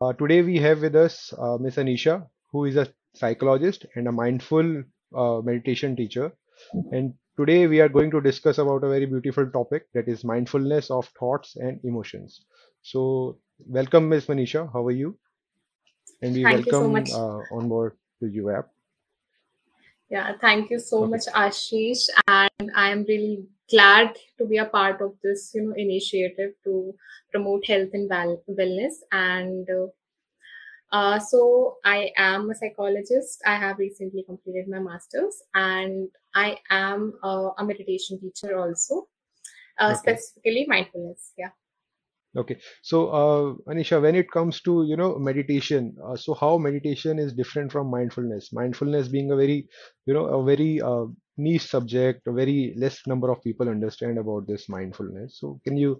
Uh, today we have with us uh, Miss Anisha, who is a psychologist and a mindful uh, meditation teacher. And today we are going to discuss about a very beautiful topic that is mindfulness of thoughts and emotions. So welcome, Miss Manisha. How are you? And we Thank you so welcome much. uh, on board to you app. Yeah, thank you so Okay. much, Ashish. And I am really glad to be a part of this, you know, initiative to promote health and well- wellness. And uh, uh, so I am a psychologist. I have recently completed my master's, and I am uh, a meditation teacher also, uh, Okay. specifically mindfulness. Yeah. Okay. So, uh, Anisha, when it comes to, you know, meditation, uh, so how meditation is different from mindfulness? Mindfulness being a very, you know, a very uh, niche subject a very less number of people understand about this mindfulness. So can you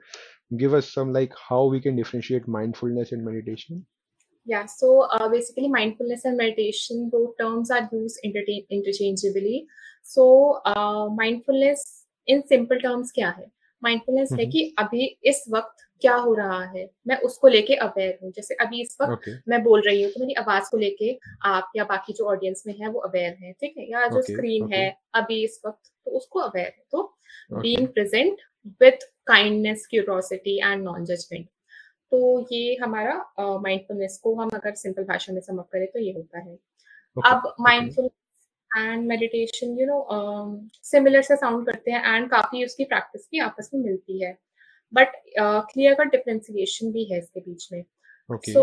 give us some like how we can differentiate mindfulness and meditation? Yeah so uh, basically mindfulness and meditation both terms are used inter- interchangeably. So uh, mindfulness in simple terms kya hai mindfulness mm-hmm. hai ki abhi is waqt क्या हो रहा है मैं उसको लेके aware हूँ जैसे अभी इस वक्त Okay. मैं बोल रही हूँ तो मेरी आवाज़ को लेके आप या बाकी जो ऑडियंस में है वो अवेयर है ठीक है या जो स्क्रीन Okay. स्क्रीन है अभी इस वक्त तो उसको अवेयर है तो Okay. Being present with kindness curiosity and non judgement तो ये हमारा माइंडफुलनेस uh, को हम अगर सिंपल भाषा में सम अप करें तो ये होता है Okay. अब Okay. Mindful and meditation you know similar से साउंड करते हैं एंड काफ़ी उसकी प्रैक्टिस भी आपस में मिलती है बट क्लियर कट डिफ्रेंसिएशन भी है इसके बीच में Okay. सो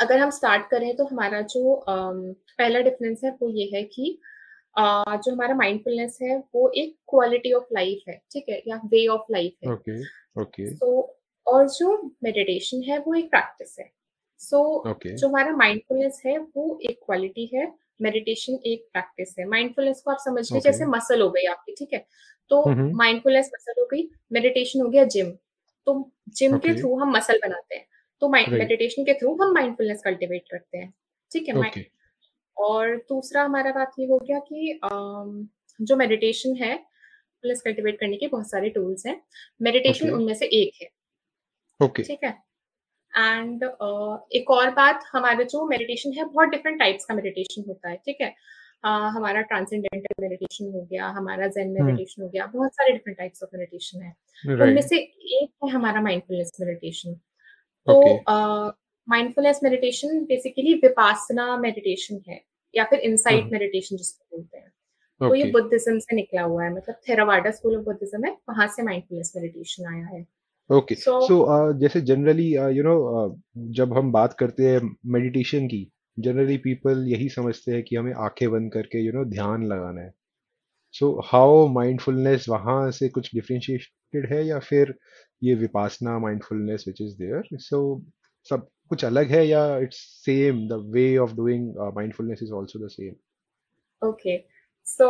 अगर हम स्टार्ट करें तो हमारा जो um, पहला डिफरेंस है वो ये है कि uh, जो हमारा माइंडफुलनेस है वो एक क्वालिटी ऑफ़ लाइफ है ठीक है या वे ऑफ़ लाइफ है Okay. Okay. सो और जो मेडिटेशन है वो एक प्रैक्टिस है सो Okay. जो हमारा माइंडफुलनेस है वो एक क्वालिटी है मेडिटेशन एक प्रैक्टिस है माइंडफुलनेस को आप समझिए Okay. जैसे मसल हो गई आपकी ठीक है तो. माइंडफुलनेस मसल हो गई मेडिटेशन हो गया जिम तो जिम के थ्रू हम मसल बनाते हैं तो Right. मेडिटेशन के थ्रू हम माइंडफुलनेस कल्टिवेट करते हैं ठीक है Okay. और दूसरा हमारा बात ये हो गया कि जो मेडिटेशन है प्लस कल्टीवेट करने के बहुत सारे टूल्स हैं मेडिटेशन Okay. उनमें से एक है Okay. ठीक है एंड uh, एक और बात हमारा जो मेडिटेशन है बहुत डिफरेंट टाइप्स का मेडिटेशन होता है ठीक है? uh, हमारा ट्रांसेंडेंटल मेडिटेशन हो गया हमारा जेन. मेडिटेशन हो गया बहुत सारे डिफरेंट टाइप्स ऑफ़ मेडिटेशन है। उनमें से एक है हमारा माइंडफुलनेस मेडिटेशन तो. Mindfulness meditation basically Vipassana meditation है या फिर Mhm. मेडिटेशन जिसको बोलते हैं। तो ये बुद्धिज्म से निकला हुआ है मतलब थेरावाडा स्कूल ऑफ़ बुद्धिज्म है वहाँ से माइंडफुलनेस मेडिटेशन आया है। ओके सो सो जैसे जनरली यू नो जब हम बात करते हैं मेडिटेशन की जनरली पीपल यही समझते हैं कि हमें आँखें बंद करके यू नो ध्यान लगाना है। सो हाउ माइंडफुलनेस वहाँ से कुछ डिफरेंशिएटेड है या फिर ये Vipassana mindfulness which is there so सब कुछ अलग है या it's same the way of doing mindfulness is also the same okay so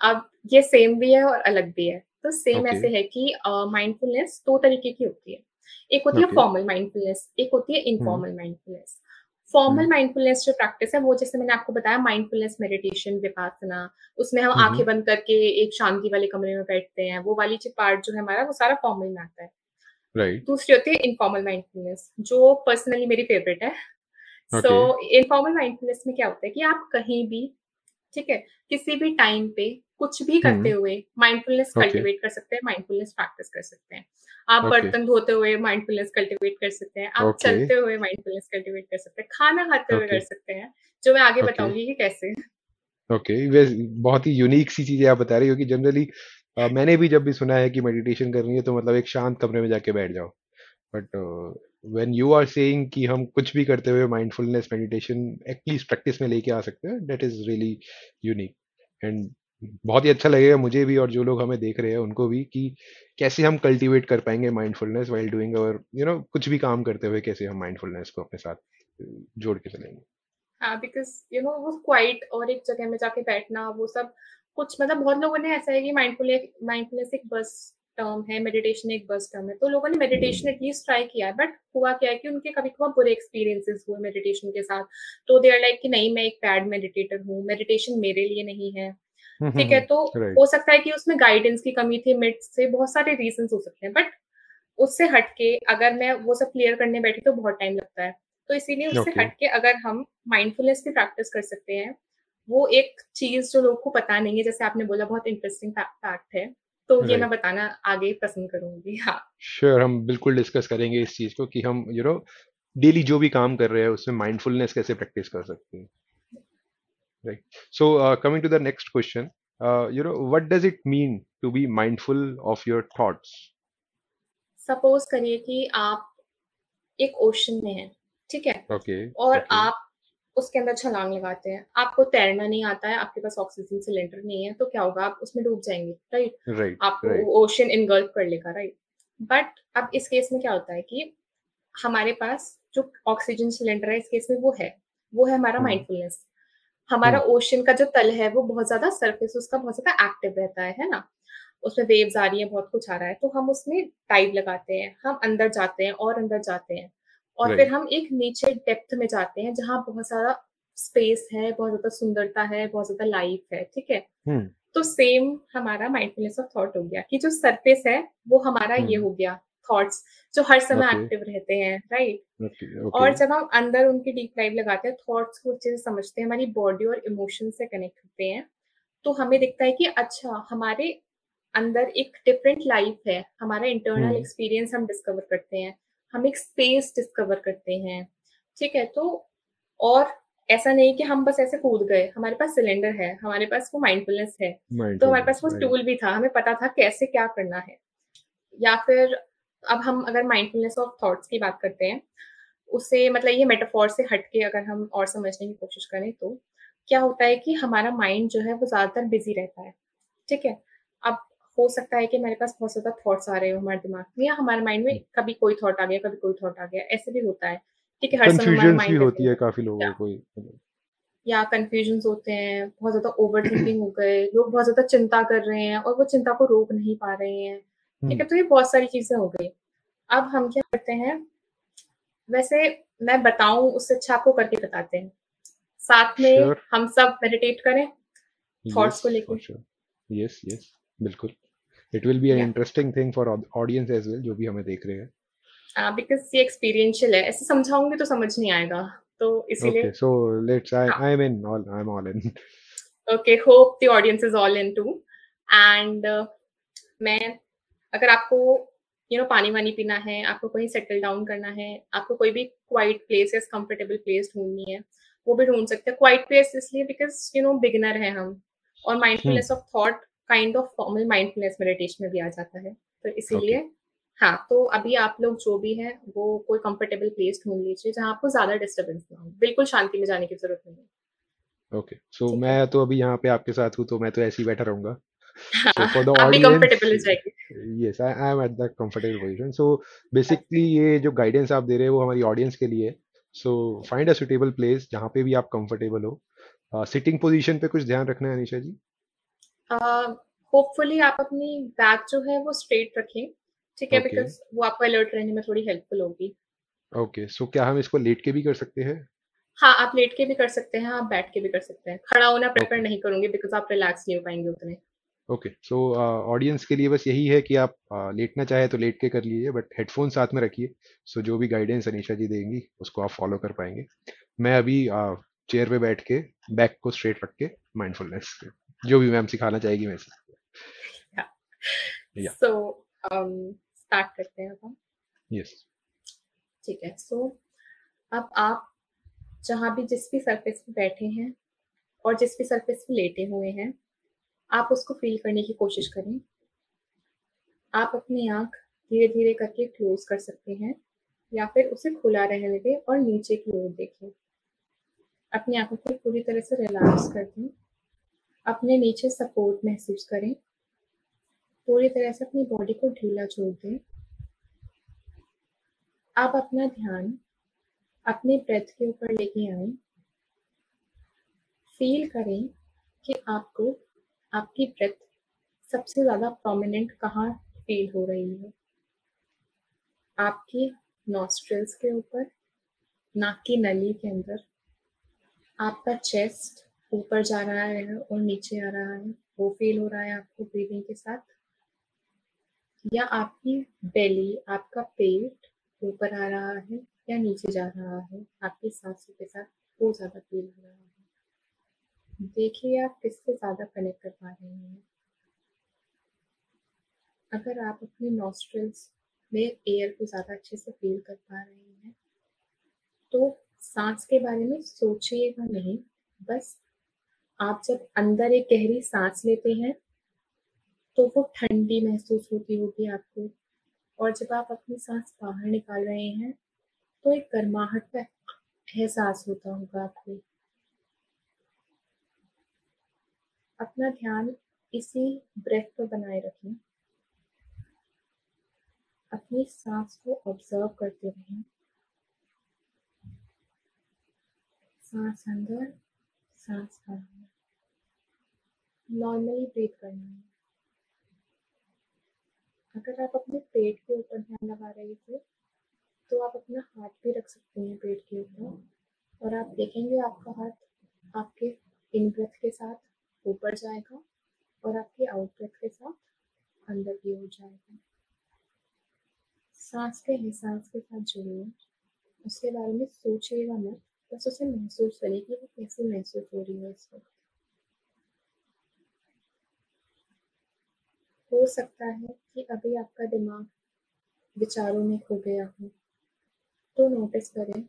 अब ये सेम भी है और अलग भी है। तो सेम Okay. ऐसे है कि माइंडफुलनेस दो तरीके की होती है। एक होती है फॉर्मल माइंडफुलनेस एक होती है इनफॉर्मल माइंडफुलनेस फॉर्मल। माइंडफुलनेस जो प्रैक्टिस है वो जैसे मैंने आपको बताया माइंडफुलनेस मेडिटेशन विपासना उसमें हम हम्म। आँखें बंद करके एक शांति वाले कमरे में बैठते हैं वो वाली जो पार्ट जो है हमारा वो सारा फॉर्मल में आता है। राइट दूसरी होती है इनफॉर्मल माइंडफुलनेस जो पर्सनली मेरी फेवरेट है। सो इनफॉर्मल माइंडफुलनेस में क्या होता है कि आप कहीं भी ठीक है किसी भी टाइम पे कुछ भी करते हम्म। हुए माइंडफुलनेस Okay. कल्टीवेट कर सकते हैं माइंडफुलनेस प्रैक्टिस कर सकते हैं। आप बर्तन धोते हुए माइंडफुलनेस कल्टीवेट कर सकते हैं आप चलते हुए माइंडफुलनेस कल्टीवेट कर सकते हैं खाना खाते हुए कर सकते हैं। जो मैं आगे बताऊँगी कि कैसे। ओके वे बहुत ही यूनिक सी चीज़ें आप बता रही हो कि जनरली मैंने भी जब भी सुना है कि मेडिटेशन करनी है तो मतलब एक शांत कमरे में जाके बैठ जाओ। But when you are saying कि हम कुछ भी करते हुए माइंडफुलनेस मेडिटेशन एटलीस्ट प्रैक्टिस में लेके आ सकते हैं that is really unique and बहुत ही अच्छा लगेगा मुझे भी और जो लोग हमें देख रहे हैं उनको भी कि कैसे हम कल्टीवेट कर पाएँगे mindfulness while doing our you know कुछ भी काम करते हुए कैसे हम माइंडफुलनेस को अपने साथ जोड़ के चलेंगे। हाँ बिकॉज़ यू नो वो क्वाइट और एक जगह में जाके बैठना, वो सब कुछ मतलब बहुत लोगों ने ऐसा है कि माइंडफुल माइंडफुलनेस एक बस टर्म है मेडिटेशन एक बस टर्म है तो लोगों ने मेडिटेशन एटलीस्ट ट्राई किया है बट हुआ क्या है कि उनके कभी कभार बुरे एक्सपीरियंसेस हुए मेडिटेशन के साथ तो दे आर लाइक कि नहीं, मैं एक बैड मेडिटेटर हूँ मेडिटेशन मेरे लिए नहीं है। ठीक है तो राइट हो सकता है कि उसमें गाइडेंस की कमी थी मिड से बहुत सारे रीजन हो सकते हैं बट उससे हटके अगर मैं वो सब क्लियर करने बैठी तो बहुत टाइम लगता है तो इसीलिए उससे Okay. हटके अगर हम माइंडफुलनेस की प्रैक्टिस कर सकते हैं वो एक चीज़ जो लोग को पता नहीं है जैसे आपने बोला बहुत इंटरेस्टिंग फैक्ट है तो right. ये मैं बताना आगे पसंद करूँगी हाँ श्योर sure, हम बिल्कुल डिस्कस करेंगे इस चीज़ को कि हम यू नो डेली जो भी काम कर रहे हैं उसमें माइंडफुलनेस कैसे प्रैक्टिस कर सकते हैं right so coming to the next question you know what does it mean to be mindful of your thoughts suppose करिए कि आप एक ओशन में हैं ठीक है? ओके और आप उसके अंदर छलांग लगाते हैं। आपको तैरना नहीं आता है आपके पास ऑक्सीजन सिलेंडर नहीं है तो क्या होगा? आप उसमें डूब जाएँगे राइट राइट आपको राइट ओशन इनगल्फ कर लेगा राइट बट अब इस केस में क्या होता है कि हमारे पास जो ऑक्सीजन सिलेंडर है इस केस में वो है। वो है हमारा। माइंडफुलनेस हमारा ओशन का जो तल है वो बहुत ज़्यादा सरफेस उसका बहुत ज़्यादा एक्टिव रहता है है ना? उसमें वेव्स आ रही है बहुत कुछ आ रहा है तो हम उसमें डाइव लगाते हैं हम अंदर जाते हैं और अंदर जाते हैं। और फिर हम एक नीचे डेप्थ में जाते हैं जहाँ बहुत सारा स्पेस है बहुत ज़्यादा सुंदरता है बहुत ज़्यादा लाइफ है ठीक है? हम्म। तो सेम हमारा माइंडफुलनेस ऑफ़ थॉट हो गया कि जो सरफेस है वो हमारा ये हम्म। हो गया। थॉट्स जो हर समय एक्टिव Okay. रहते हैं राइट ओके और जब हम अंदर उनकी डीप डाइव लगाते हैं थॉट्स को अच्छे से समझते हैं हमारी बॉडी और इमोशन से कनेक्ट होते हैं तो हमें दिखता है कि अच्छा हमारे अंदर एक डिफरेंट लाइफ है। हमारा इंटरनल हम्म। एक्सपीरियंस हम डिस्कवर करते हैं हम एक स्पेस डिस्कवर करते हैं ठीक है? तो और ऐसा नहीं कि हम बस ऐसे कूद गए हमारे पास सिलेंडर है हमारे पास वो माइंडफुलनेस है तो हमारे पास वो टूल भी था हमें पता था कैसे क्या करना है। या फिर अब हम अगर माइंडफुलनेस ऑफ़ थॉट्स की बात करते हैं उससे मतलब ये मेटाफोर से हटके अगर हम और समझने की कोशिश करें तो क्या होता है कि हमारा माइंड जो है वो ज़्यादातर बिज़ी रहता है ठीक है? अब हो सकता है कि मेरे पास बहुत ज़्यादा थॉट्स आ रहे हो हमारे दिमाग में या हमारे माइंड में कभी कोई थॉट आ गया कभी कोई थॉट आ गया ऐसे भी होता है ठीक है? हर समय हमारा माइंड होती है काफ़ी लोगों को या कंफ्यूजन होते हैं बहुत ज़्यादा ओवर थिंकिंग हो गए लोग बहुत ज़्यादा चिंता कर रहे हैं और वो चिंता को रोक नहीं पा रहे हैं ठीक है तो ये बहुत सारी चीज़ें हो गई। अब हम क्या करते हैं वैसे मैं बताऊँ उससे अच्छा आपको करके बताते हैं। साथ में Sure. हम सब मेडिटेट करें thoughts को लेके। यस यस बिल्कुल। It will be an. Interesting thing for audience as well जो भी हमें देख रहे हैं। बिकॉज़ ये एक्सपीरियंशियल है। ऐसे समझाऊँगी तो समझ नहीं आएगा तो इसीलिए सो लेट्स आई हाँ. I am in all I am all in okay hope the audience is all in too and मैं अगर आपको यू नो पानी वानी पीना है आपको कहीं सेटल डाउन करना है आपको कोई भी क्वाइट प्लेस या कंफर्टेबल प्लेस ढूंढनी है वो भी ढूंढ सकते हैं। क्वाइट प्लेस इसलिए बिकॉज़ यू नो बिगिनर है हम और mindfulness of thought kind of formal mindfulness meditation में भी आ जाता है। तो इसीलिए okay. हाँ तो अभी आप लोग जो भी है वो कोई कंफर्टेबल प्लेस ढूंढ लीजिए जहाँ आपको ज़्यादा डिस्टर्बेंस ना हो। बिल्कुल शांति में जाने की ज़रूरत नहीं है। ओके सो ठीक है। मैं तो अभी यहाँ पे आपके साथ हूँ तो मैं तो ऐसे ही बैठा रहूँगा। So for the audience- comfortable हो जाएगी। Yes I I am at the comfortable position so basically ये जो गाइडेंस आप दे रहे हो वो हमारी ऑडियंस के लिए so find a suitable place जहाँ पे भी आप कंफर्टेबल हो। सिटिंग uh, पोजीशन पे कुछ ध्यान रखना है अनिशा जी? होपफुली uh, आप अपनी बैक जो है वो स्ट्रेट रखें ठीक है? Okay. बिकॉज़ वो आपको अलर्ट रहने में थोड़ी हेल्पफुल होगी। ओके okay, सो so क्या हम इसको लेट के भी कर सकते हैं? हाँ आप लेट के भी कर सकते हैं आप बैठ के भी कर सकते हैं। खड़ा होना प्रेफर Okay. नहीं करूँगी बिकॉज़ आप रिलैक्स नहीं हो पाएँगे उतने। ओके सो ऑडियंस के लिए बस यही है कि आप uh, लेटना चाहे तो लेट के कर लीजिए बट हेडफोन साथ में रखिए। सो so, जो भी गाइडेंस अनिशा जी देंगी उसको आप फॉलो कर पाएँगे। मैं अभी चेयर पे बैठ के बैक को स्ट्रेट रख के माइंडफुलनेस जो भी मैम सिखाना चाहेगी मैं. सो स्टार्ट करते हैं हम। यस ठीक है सो अब आप जहाँ भी जिस भी सरफेस पे बैठे हैं और जिस भी सरफेस पे लेटे हुए हैं आप उसको फील करने की कोशिश करें। आप अपनी आँख धीरे धीरे करके क्लोज कर सकते हैं या फिर उसे खुला रहने दें और नीचे की ओर देखें। अपनी आँखों को पूरी तरह से रिलैक्स कर दें। अपने नीचे सपोर्ट महसूस करें। पूरी तरह से अपनी बॉडी को ढीला छोड़ दें। आप अपना ध्यान अपने ब्रेथ के ऊपर लेके आए। फील करें कि आपको आपकी ब्रेथ सबसे ज़्यादा प्रोमिनेंट कहाँ फील हो रही है? आपकी नॉस्ट्रल्स के ऊपर, नाक की नली के अंदर, आपका चेस्ट ऊपर जा रहा है और नीचे आ रहा है, वो फील हो रहा है आपको ब्रीदिंग के साथ? या आपकी बेली आपका पेट ऊपर आ रहा है या नीचे जा रहा है, आपकी सांसों के साथ वो ज़्यादा फील हो रहा है? देखिए आप किससे ज़्यादा कनेक्ट कर पा रहे हैं? अगर आप अपने नॉस्ट्रल्स में एयर को ज़्यादा अच्छे से फील कर पा रहे हैं तो सांस के बारे में सोचिएगा नहीं। बस आप जब अंदर एक गहरी सांस लेते हैं तो वो ठंडी महसूस होती होगी आपको। और जब आप अपनी सांस बाहर निकाल रहे हैं तो एक गर्माहट का एहसास होता होगा आपको। अपना ध्यान इसी ब्रेथ पर बनाए रखें। अपनी सांस को ऑब्ज़र्व करते रहें। सांस अंदर, सांस बाहर। नॉर्मली ब्रीथ करना है। अगर आप अपने पेट के ऊपर ध्यान लगा रहे थे तो आप अपना हाथ भी रख सकते हैं पेट के ऊपर। और आप देखेंगे आपका हाथ आपके इन ब्रेथ के साथ। ऊपर जाएगा और आपके आउट ब्रेथ के साथ अंदर भी हो जाएगा। सांस के एहसास के साथ जुड़िए उसके बारे में सोचिएगा मत, बस उसे महसूस करिए कि वो कैसे महसूस हो रही है इस वक्त। हो सकता है कि अभी आपका दिमाग विचारों में खो गया हो। तो नोटिस करें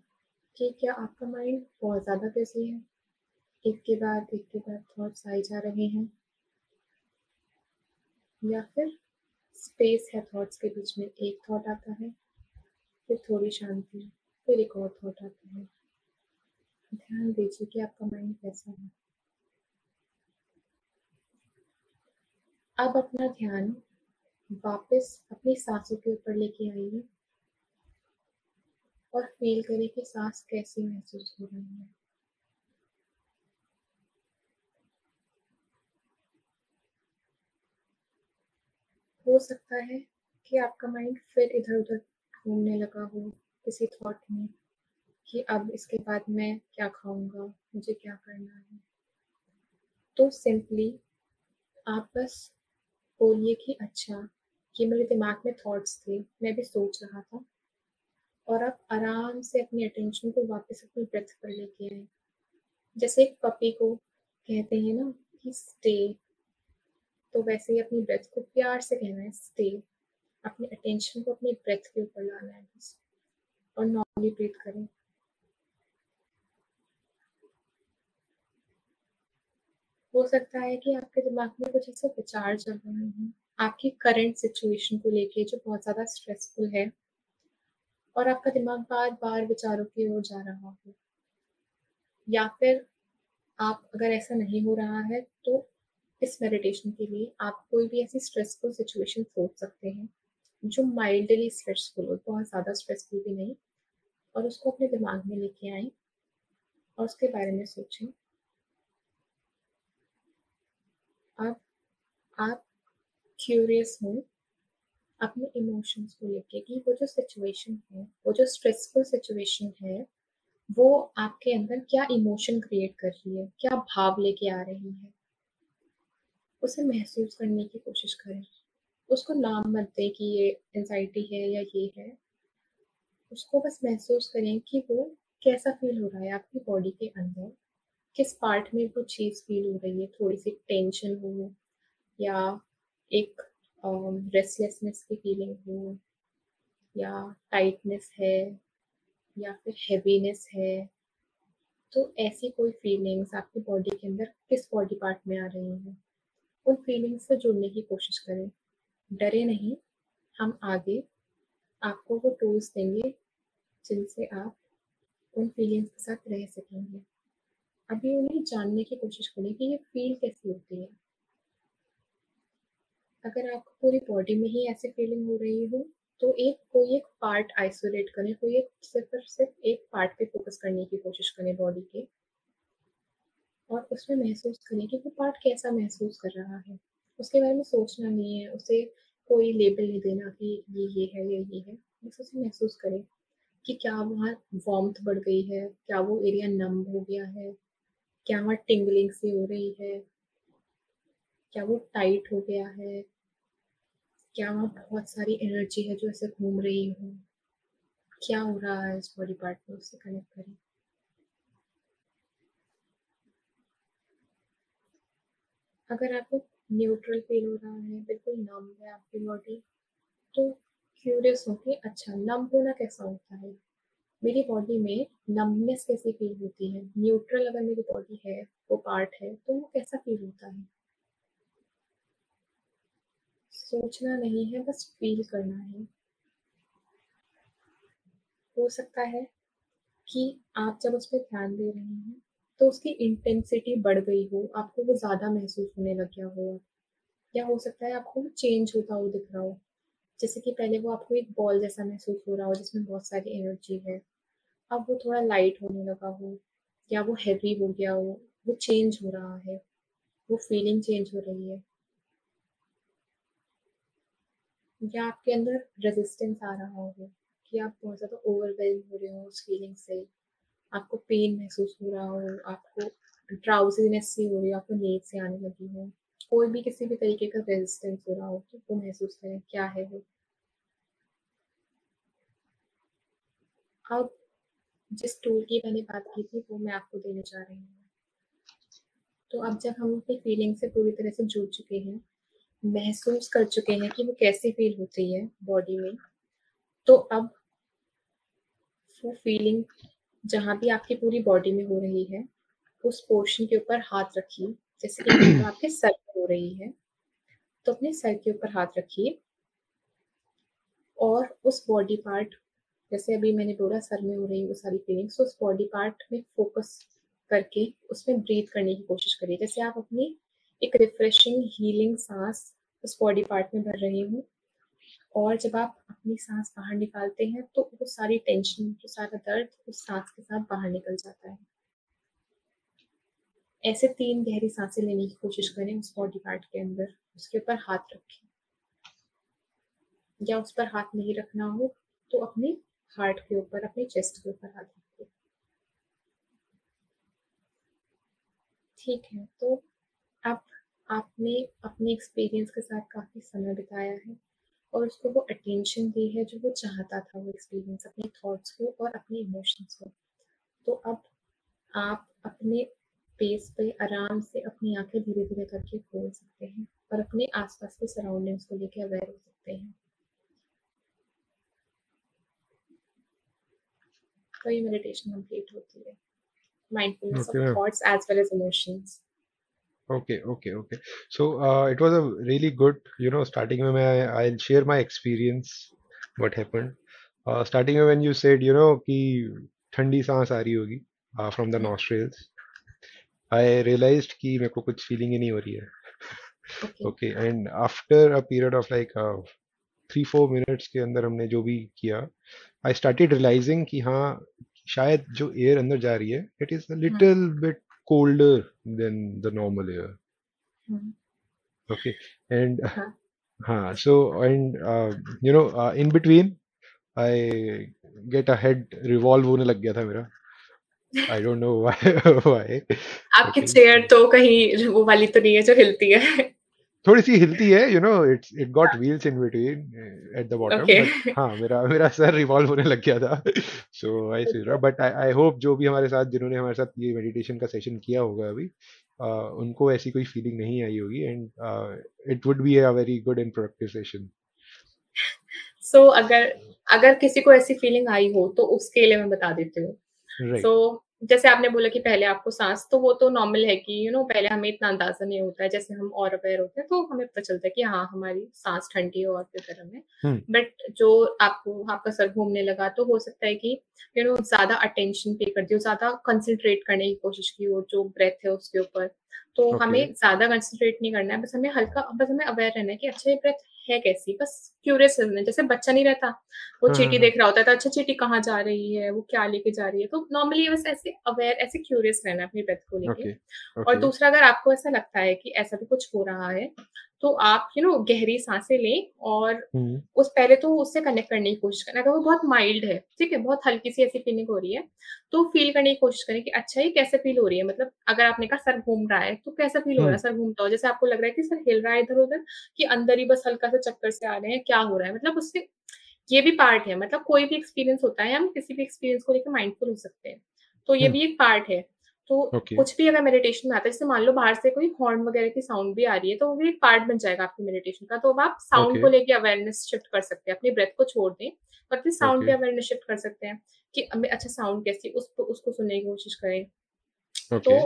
कि क्या आपका माइंड बहुत ज़्यादा बिज़ी है? एक के बाद एक के बाद थॉट्स आए जा रहे हैं। या फिर स्पेस है थॉट्स के बीच में एक थॉट आता है, फिर थोड़ी शांति, फिर एक और थॉट आता है। ध्यान दीजिए कि आपका माइंड कैसा है। अब अपना ध्यान वापस अपनी सांसों के ऊपर लेके आइए और फील करें कि सांस कैसी महसूस हो रही है। हो सकता है कि आपका माइंड फिर इधर उधर घूमने लगा हो, किसी थॉट में, कि अब इसके बाद मैं क्या खाऊँगा, मुझे क्या करना है। तो सिंपली आप बस बोलिए कि अच्छा ये मेरे दिमाग में थॉट्स थे, मैं भी सोच रहा था। और आप आराम से अपनी अटेंशन को वापस अपनी ब्रेथ पर लेके आए। जैसे एक पपी को कहते हैं ना कि स्टे तो वैसे ही अपनी ब्रेथ को प्यार से कहना है स्टे अपनी अटेंशन को अपनी ब्रेथ के ऊपर लाना है और नॉर्मली ब्रीथ करें। हो सकता है कि आपके दिमाग में कुछ ऐसे विचार चल रहे हों, आपकी करंट सिचुएशन को लेके जो बहुत ज़्यादा स्ट्रेसफुल है, और आपका दिमाग बार बार विचारों की ओर जा रहा हो। या फिर आप अगर ऐसा नहीं हो रहा है तो इस मेडिटेशन के लिए आप कोई भी ऐसी स्ट्रेसफुल सिचुएशन सोच सकते हैं, जो माइल्डली स्ट्रेसफुल हो, बहुत ज़्यादा स्ट्रेसफुल भी नहीं, और उसको अपने दिमाग में लेके आए, और उसके बारे में सोचें। अब आप क्यूरियस हो, अपने इमोशंस को लेके कि वो जो सिचुएशन है, वो जो स्ट्रेसफुल सिचुएशन है, वो आपके अंदर क्या इमोशन क्रिएट कर रही है, क्या भाव लेके आ रही है। उसे महसूस करने की कोशिश करें। उसको नाम मत दें कि ये एनजाइटी है या ये है। उसको बस महसूस करें कि वो कैसा फील हो रहा है आपकी बॉडी के अंदर। किस पार्ट में वो चीज़ फील हो रही है? थोड़ी सी टेंशन हो या एक रेस्टलेसनेस की फीलिंग हो या टाइटनेस है या फिर हैवीनेस है। तो ऐसी कोई फीलिंग्स आपकी बॉडी के अंदर किस बॉडी पार्ट में आ रही हैं? उन फीलिंग्स से जुड़ने की कोशिश करें। डरे नहीं, हम आगे आपको वो टूल्स देंगे जिनसे आप उन फीलिंग्स के साथ रह सकेंगे। अभी उन्हें जानने की कोशिश करें कि ये फील कैसी होती है। अगर आपको पूरी बॉडी में ही ऐसी फीलिंग हो रही हो तो एक, कोई एक पार्ट आइसोलेट करें, कोई एक सिर्फ़ और सिर्फ़ एक पार्ट पे फोकस करने की कोशिश करें बॉडी के। और उसमें महसूस करें कि, वो पार्ट कैसा महसूस कर रहा है? उसके बारे में सोचना नहीं है, उसे कोई लेबल नहीं देना कि ये ये है या ये है। बस उसे महसूस करें कि क्या वहाँ वार्मथ बढ़ गई है, क्या वो एरिया नम हो गया है, क्या वहाँ टिंगलिंग सी हो रही है, क्या वो टाइट हो गया है, क्या वहाँ बहुत सारी एनर्जी है जो ऐसे घूम रही हो, क्या हो रहा है इस बॉडी पार्ट में उससे कनेक्ट करें। अगर आपको न्यूट्रल फील हो रहा है, बिल्कुल नम है आपकी बॉडी तो क्यूरियस हो कि अच्छा नम होना कैसा होता है? मेरी बॉडी में नमनेस कैसी फील होती है? न्यूट्रल अगर मेरी बॉडी है, वो पार्ट है तो वो कैसा फील होता है? सोचना नहीं है, बस फील करना है। हो सकता है कि आप जब उस पर ध्यान दे रहे हैं तो उसकी इंटेंसिटी बढ़ गई हो, आपको वो ज़्यादा महसूस होने लग गया हो। या हो सकता है आपको वो चेंज होता हो दिख रहा हो। जैसे कि पहले वो आपको एक बॉल जैसा महसूस हो रहा हो, जिसमें बहुत सारी एनर्जी है। अब वो थोड़ा लाइट होने लगा हो, या वो हैवी हो गया हो, वो चेंज हो रहा है, वो फीलिंग चेंज हो रही है। या आपके अंदर रेजिस्टेंस आ रहा हो, कि आप बहुत ज़्यादा ओवरवेल्म हो रहे हो उस फीलिंग से। आपको पेन महसूस हो रहा हो, आपको ड्राउजीनेस सी हो रही हो, आपको नींद से आने लगी हो, कोई भी किसी भी तरीके का रेजिस्टेंस हो रहा हो तो वो महसूस करें, क्या है वो? अब जिस टूल की मैंने बात की थी, वो मैं आपको देने जा रही हूँ। तो अब जब हम अपनी फीलिंग से पूरी तरह से जुड़ चुके हैं, महसूस कर चुके हैं कि वो कैसी फील होती है बॉडी में तो अब वो फीलिंग जहाँ भी आपकी पूरी बॉडी में हो रही है, उस पोर्शन के ऊपर हाथ रखिए। जैसे कि आपके सर हो रही है तो अपने सर के ऊपर हाथ रखिए। और उस बॉडी पार्ट जैसे अभी मैंने बोला सर में हो रही वो सारी फीलिंग्स उस बॉडी पार्ट में फोकस करके उसमें ब्रीथ करने की कोशिश करिए। जैसे आप अपनी एक रिफ्रेशिंग हीलिंग सांस उस बॉडी पार्ट में भर रही हूँ और जब आप अपनी सांस बाहर निकालते हैं तो वो सारी टेंशन जो सारा दर्द, उस सांस के साथ बाहर निकल जाता है। ऐसे तीन गहरी साँसें लेने की कोशिश करें उस बॉडी पार्ट के अंदर। उसके ऊपर हाथ रखें। या उस पर हाथ नहीं रखना हो तो अपने हार्ट के ऊपर, अपने चेस्ट के ऊपर हाथ रखें। ठीक है तो अब आपने अपने एक्सपीरियंस के साथ काफ़ी समय बिताया है। और उसको वो अटेंशन दी है जो वो चाहता था वो एक्सपीरियंस अपने थॉट्स को और अपने इमोशंस को। तो अब आप अपने पेस पे आराम से अपनी आँखें धीरे धीरे करके खोल सकते हैं और अपने आसपास के सराउंडिंग्स को लेकर अवेयर हो सकते हैं। तो ये मेडिटेशन कंप्लीट होती है। Mindfulness of thoughts as well as emotions okay okay okay so it was a really good you know starting में I will share my experience what happened starting में when you said you know कि ठंडी सांस आ रही होगी from the nostrils I realise कि मेरे को कुछ फीलिंग ही नहीं हो रही है okay and after a period of like three four minutes के अंदर हमने जो भी किया आई स्टार्टेड रियलाइजिंग कि हाँ शायद जो एयर अंदर जा रही है it is a little bit colder than the normal air. Mm-hmm. Okay, and Huh. huh, so and uh, you know uh, in between I get a head revolve होने लग गया था मेरा. I don't know why why. आपकी Okay. Chair तो कहीं वो वाली तो नहीं है जो हिलती है थोड़ी सी हिलती है you know it's it got wheels in between at the bottom हाँ मेरा मेरा सर रिवॉल्व होने लग गया था सो आई सी बट आई होप जो भी हमारे साथ जिन्होंने हमारे साथ ये मेडिटेशन का सेशन किया होगा अभी uh, उनको ऐसी कोई फीलिंग नहीं आई होगी and it would be a very good and productive session so अगर अगर किसी को ऐसी फीलिंग आई हो तो उसके लिए मैं बता देती हूँ। सो जैसे आपने बोला कि पहले आपको सांस तो वो तो नॉर्मल है कि यू you नो know, पहले हमें इतना अंदाज़ा नहीं होता है जैसे हम और अवेयर होते हैं तो हमें पता चलता है कि हाँ हमारी सांस ठंडी है और फिर गर्म है। हम्म। बट जो आपको आपका सर घूमने लगा तो हो सकता है कि यू नो ज़्यादा अटेंशन पे कर दी हो ज़्यादा कंसेंट्रेट करने की कोशिश की हो जो ब्रेथ है उसके ऊपर। तो Okay. हमें ज़्यादा कंसेंट्रेट नहीं करना है बस हमें हल्का बस हमें अवेयर रहना है कि अच्छा ये ब्रेथ है कैसी? बस क्यूरियस है जैसे बच्चा नहीं रहता वो हाँ, चीटी हाँ, देख रहा होता है तो अच्छा चीटी कहाँ जा रही है वो क्या लेके जा रही है? तो नॉर्मली बस ऐसे अवेयर ऐसे क्यूरियस रहना अपने ब्रेथ को लेके। Okay और दूसरा अगर आपको ऐसा लगता है कि ऐसा भी कुछ हो रहा है तो आप यू नो गहरी साँसें लें और हम्म। उस पहले तो उससे कनेक्ट करने की कोशिश करें। अगर वो बहुत माइल्ड है ठीक है बहुत हल्की सी ऐसी फीलिंग हो रही है तो फील करने की कोशिश करें कि अच्छा ये कैसे फील हो रही है? मतलब अगर आपने कहा सर घूम रहा है तो कैसा फील हो रहा है? हम्म। सर घूमता हो। जैसे आपको लग रहा है कि सर हिल रहा है इधर उधर कि अंदर ही बस हल्का सा चक्कर से आ रहे हैं क्या हो रहा है? मतलब उससे ये भी पार्ट है मतलब कोई भी एक्सपीरियंस होता है हम किसी भी एक्सपीरियंस को लेकर माइंडफुल हो सकते हैं। तो ये हम्म। भी एक पार्ट है। तो ओके। कुछ भी अगर मेडिटेशन में आता है जैसे मान लो बाहर से कोई हॉर्न वगैरह की साउंड भी आ रही है तो वो भी एक पार्ट बन जाएगा आपकी मेडिटेशन का। तो अब आप साउंड ओके। को लेके अवेयरनेस शिफ्ट कर सकते हैं अपनी ब्रेथ को छोड़ दें और फिर साउंड ओके। पे अवेयरनेस शिफ्ट कर सकते हैं कि हमें अच्छा साउंड कैसी उसको उसको सुनने की कोशिश करें। तो ओके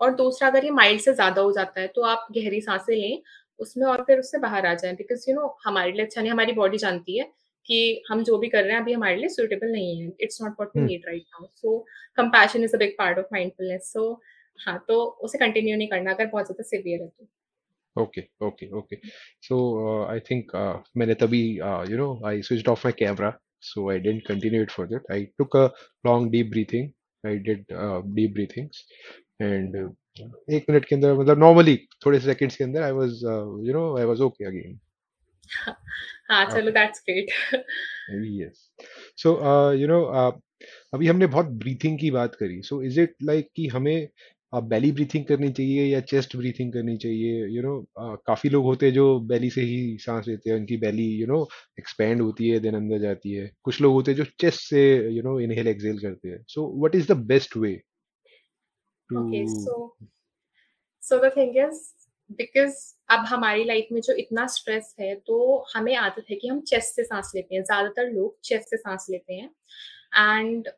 और दूसरा अगर ये माइल्ड से ज़्यादा हो जाता है तो आप गहरी साँसें लें उसमें और फिर उससे बाहर आ जाएँ बिकॉज़ यू नो हमारे लिए अच्छा नहीं हमारी बॉडी जानती है कि हम जो भी कर रहे हैं अभी हमारे लिए सुटेबल नहीं है it's not what we hmm need right now so compassion is a big part of mindfulness so हाँ तो उसे कंटिन्यू नहीं करना अगर बहुत ज़्यादा सिवियर है तो Okay, okay, okay. So uh, I think uh, मैंने तभी uh, you know I switched off my camera, so I didn't continue it further. I took a long deep breathing. I did uh, deep breathings, and uh, एक minute के अंदर मतलब normally थोड़े seconds के अंदर was uh, you know I was okay again. हाँ चलो that's great yes. So uh, you uh, अभी हमने बहुत ब्रीथिंग की बात करी. So is it like कि हमें बेली ब्रीथिंग करनी चाहिए या चेस्ट ब्रीथिंग करनी चाहिए? You you know know, uh, काफ़ी लोग होते हैं जो बेली से ही सांस लेते हैं। उनकी बेली यू नो एक्सपैंड होती है देन अंदर जाती है। कुछ लोग होते हैं जो चेस्ट से यू नो इनहेल एक्सहेल करते हैं। So what is the best way to okay so so the thing is because अब हमारी लाइफ में जो इतना स्ट्रेस है तो हमें आदत है कि हम चेस्ट से सांस लेते हैं। ज़्यादातर लोग चेस्ट से सांस लेते हैं। एंड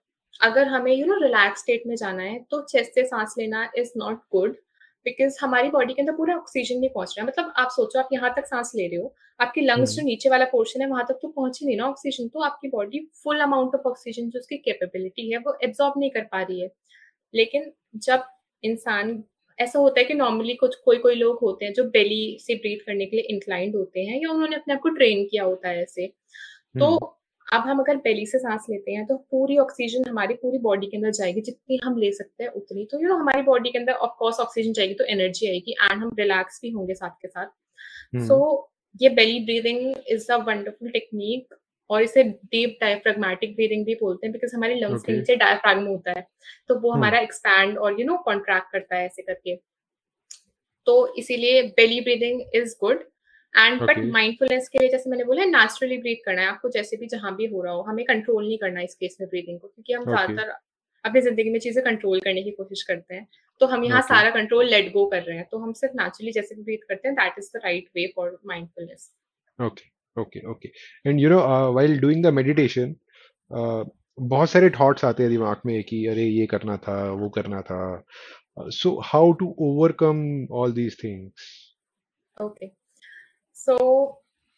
अगर हमें यू नो रिलैक्स स्टेट में जाना है तो चेस्ट से सांस लेना इज़ नॉट गुड बिकॉज़ हमारी बॉडी के अंदर पूरा ऑक्सीजन नहीं पहुँच रहा है। मतलब आप सोचो आप यहाँ तक सांस ले रहे हो आपके लंग्स जो नीचे वाला पोर्शन है वहाँ तक तो पहुँच ही नहीं ना ऑक्सीजन तो आपकी body full amount of oxygen जो उसकी कैपेबिलिटी है वो एब्जॉर्ब नहीं कर पा रही है। लेकिन जब इंसान ऐसा होता है कि नॉर्मली कुछ कोई कोई लोग होते हैं जो बेली से ब्रीथ करने के लिए इंक्लाइंड होते हैं या उन्होंने अपने आप को ट्रेन किया होता है ऐसे। तो अब हम अगर बेली से सांस लेते हैं तो पूरी ऑक्सीजन हमारी पूरी बॉडी के अंदर जाएगी जितनी हम ले सकते हैं उतनी। तो यू नो हमारी बॉडी के अंदर ऑफ़ कोर्स ऑक्सीजन जाएगी तो एनर्जी आएगी एंड हम रिलैक्स भी होंगे साथ के साथ। सो so, ये belly breathing is a wonderful technique और इसे डीप डायफ्रेगमेटिक ब्रीदिंग भी बोलते हैं बिकॉज़ हमारे लंग्स के नीचे डायफ्राग्म होता है तो वो हमारा एक्सपैंड और यू नो कॉन्ट्रैक्ट करता है ऐसे करके। तो इसीलिए belly breathing is good and but mindfulness के लिए जैसे मैंने बोला नेचुरली ब्रीथ करना है आपको जैसे भी जहाँ भी हो रहा हो हमें कंट्रोल नहीं करना इस केस में ब्रीदिंग को क्योंकि हम ज़्यादातर अपनी ज़िंदगी में चीज़ें कंट्रोल करने की कोशिश करते हैं। तो हम यहाँ okay. सारा कंट्रोल लेट गो कर रहे हैं तो हम सिर्फ़ नेचुरली जैसे भी ब्रीथ करते हैं that is the right way for mindfulness okay okay okay and you know while doing the meditation बहुत सारे थॉट्स आते हैं दिमाग में कि अरे ये करना था वो करना था। So how to overcome all these things okay so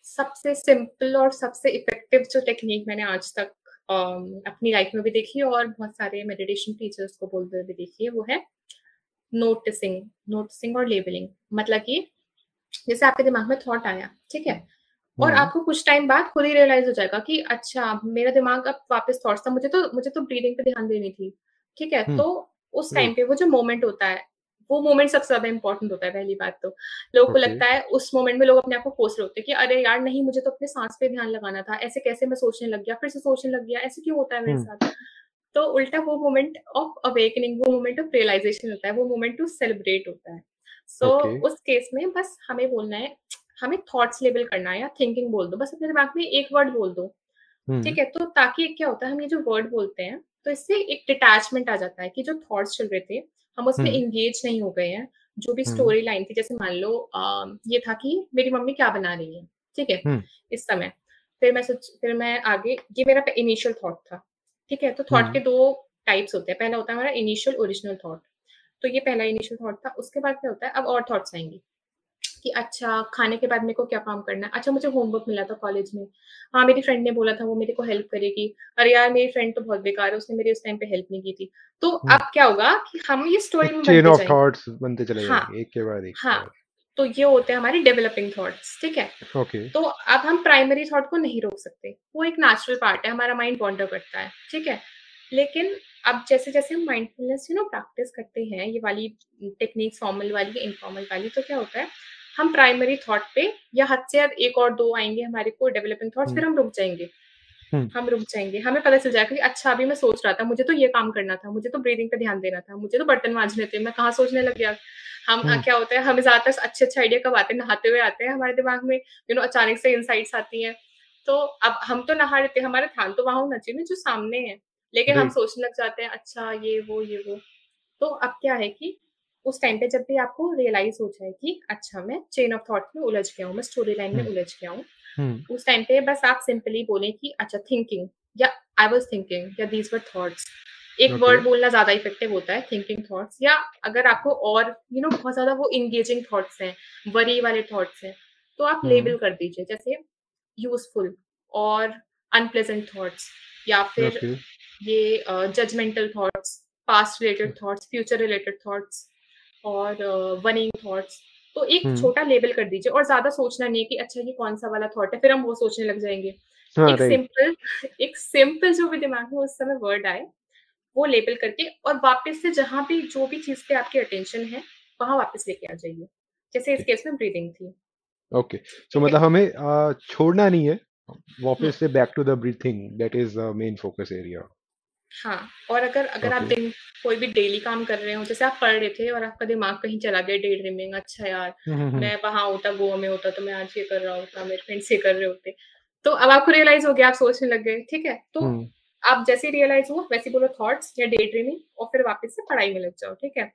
सबसे सिंपल और सबसे इफ़ेक्टिव जो टेक्निक मैंने आज तक um, अपनी लाइफ में भी देखी और बहुत सारे मेडिटेशन टीचर्स को बोलते हुए भी देखी है वो है नोटिसिंग नोटिसिंग और लेबलिंग मतलब कि जैसे आपके दिमाग में थॉट आया ठीक है? और आपको कुछ टाइम बाद खुद ही रियलाइज़ हो जाएगा कि अच्छा मेरा दिमाग अब वापस थॉट्स था मुझे तो मुझे तो ब्रीदिंग पे ध्यान देनी थी ठीक है? तो उस टाइम पे वो जो मोमेंट होता है वो मोमेंट सबसे ज़्यादा इंपॉर्टेंट होता है पहली बात तो। लोगों को लगता है उस मोमेंट में लोग अपने आप को कोस रहे होते हैं कि अरे यार नहीं मुझे तो अपने सांस पे ध्यान लगाना था ऐसे कैसे मैं सोचने लग गया फिर से सोचने लग गया ऐसे क्यों होता है मेरे साथ? तो उल्टा वो मोमेंट ऑफ़ अवेकनिंग वो मोमेंट ऑफ़ रियलाइजेशन होता है वो मोमेंट टू सेलिब्रेट होता है। So so, okay. उस केस में बस हमें बोलना है हमें थॉट्स लेबल करना है या थिंकिंग बोल दो बस अपने दिमाग में एक वर्ड बोल दो। ठीक है तो ताकि क्या होता है हम ये जो वर्ड बोलते हैं तो इससे एक डिटैचमेंट आ जाता है कि जो थॉट्स चल रहे थे हम उसमें इंगेज नहीं हो गए हैं। जो भी स्टोरी लाइन थी जैसे मान लो आ, ये था कि मेरी मम्मी क्या बना रही है ठीक है इस समय। फिर मैं सोच फिर मैं आगे ये मेरा इनिशियल थॉट था ठीक है तो थॉट के दो टाइप्स होते हैं। पहला होता है हमारा इनिशियल ओरिजिनल थॉट तो ये पहला इनिशियल थॉट था उसके बाद क्या होता है अब और थॉट्स आएँगे। कि अच्छा खाने के बाद मेरे को क्या काम करना है? अच्छा मुझे होमवर्क मिला था कॉलेज में. हाँ मेरी फ्रेंड ने बोला था वो मेरे को हेल्प करेगी. अरे यार मेरी फ्रेंड तो बहुत बेकार है उसने मेरे उस टाइम पे हेल्प नहीं की थी. तो अब क्या होगा कि हम ये स्टोरी में चेन ऑफ़ थॉट्स बनते चले हाँ, एक के बाद एक हाँ। तो ये होते हैं हमारे डेवलपिंग थॉट्स ठीक है? ओके। तो अब हम प्राइमरी थॉट को नहीं रोक सकते। वो एक नेचुरल पार्ट है हमारा माइंड वॉन्डर करता है ठीक है? लेकिन अब जैसे जैसे हम माइंडफुलनेस यू नो प्रैक्टिस करते हैं ये वाली टेक्निक्स फॉर्मल वाली इनफॉर्मल वाली तो क्या होता है? हम प्राइमरी थॉट पे या हद से हद एक और दो आएँगे हमारे को डेवलपिंग थॉट्स फिर हम रुक जाएँगे। हम्म। हम रुक जाएँगे। हमें पता चल जाएगा कि अच्छा अभी मैं सोच रहा था मुझे तो ये काम करना था मुझे तो ब्रीदिंग पे ध्यान देना था मुझे तो बर्तन मांजने थे मैं कहाँ सोचने लग गया? हम हम्म। क्या होता है हमें ज़्यादातर अच्छे अच्छे आइडिया कब आते हैं? नहाते हुए आते हैं हमारे दिमाग में यू नो अचानक से इनसाइट्स आती हैं। तो अब हम तो नहा लेते हैं हमारा ध्यान तो वहाँ होना चाहिए ना जो सामने है। लेकिन हम सोचने लग जाते हैं अच्छा ये वो ये वो। तो अब क्या है कि उस टाइम पे जब भी आपको रियलाइज़ हो जाए कि अच्छा मैं चेन ऑफ़ थॉट में उलझ गया हूँ मैं स्टोरी लाइन में हम्म। उलझ गया हूँ हम्म। उस टाइम पे बस आप सिंपली बोले कि अच्छा थिंकिंग या आई वाज थिंकिंग या दीज वर थॉट्स एक वर्ड बोलना ज़्यादा इफ़ेक्टिव होता है थिंकिंग थॉट्स या अगर आपको और यू you नो know, बहुत ज़्यादा वो इंगेजिंग थॉट्स हैं वरी वाले थॉट्स हैं तो आप हम्म। लेबल कर दीजिए जैसे यूजफुल और अनप्लेजेंट थॉट्स या फिर ओके ये judgemental thoughts past related thoughts future related thoughts और वनिंग थॉट्स तो एक हम्म। छोटा लेबल कर दीजिए और ज़्यादा सोचना नहीं है कि अच्छा ये कौन सा वाला थॉट है फिर हम वो सोचने लग जाएँगे। हाँ एक सिंपल एक सिंपल जो भी दिमाग में उस समय वर्ड आए वो लेबल करके और वापस से जहाँ भी जो भी चीज़ पे आपकी अटेंशन है वहाँ वापस लेके आ जाइए। जैसे इस केस में ब्रीदिंग थी। ओके सो मतलब हमें छोड़ना नहीं है वापस से back to the breathing that is the main focus area हाँ और अगर अगर आप ओके। दिन कोई भी डेली काम कर रहे हो जैसे आप पढ़ रहे थे और आपका दिमाग कहीं चला गया डे ड्रीमिंग अच्छा यार हम्म हम्म मैं वहाँ होता गोवा में होता तो मैं आज ये कर रहा होता मेरे फ्रेंड्स ये कर रहे होते। तो अब आपको रियलाइज़ हो गया आप सोचने लग गए ठीक है? तो हम्म। आप जैसे रियलाइज़ हुआ वैसे बोलो थॉट्स या डे ड्रीमिंग और फिर वापस से पढ़ाई में लग जाओ ठीक है?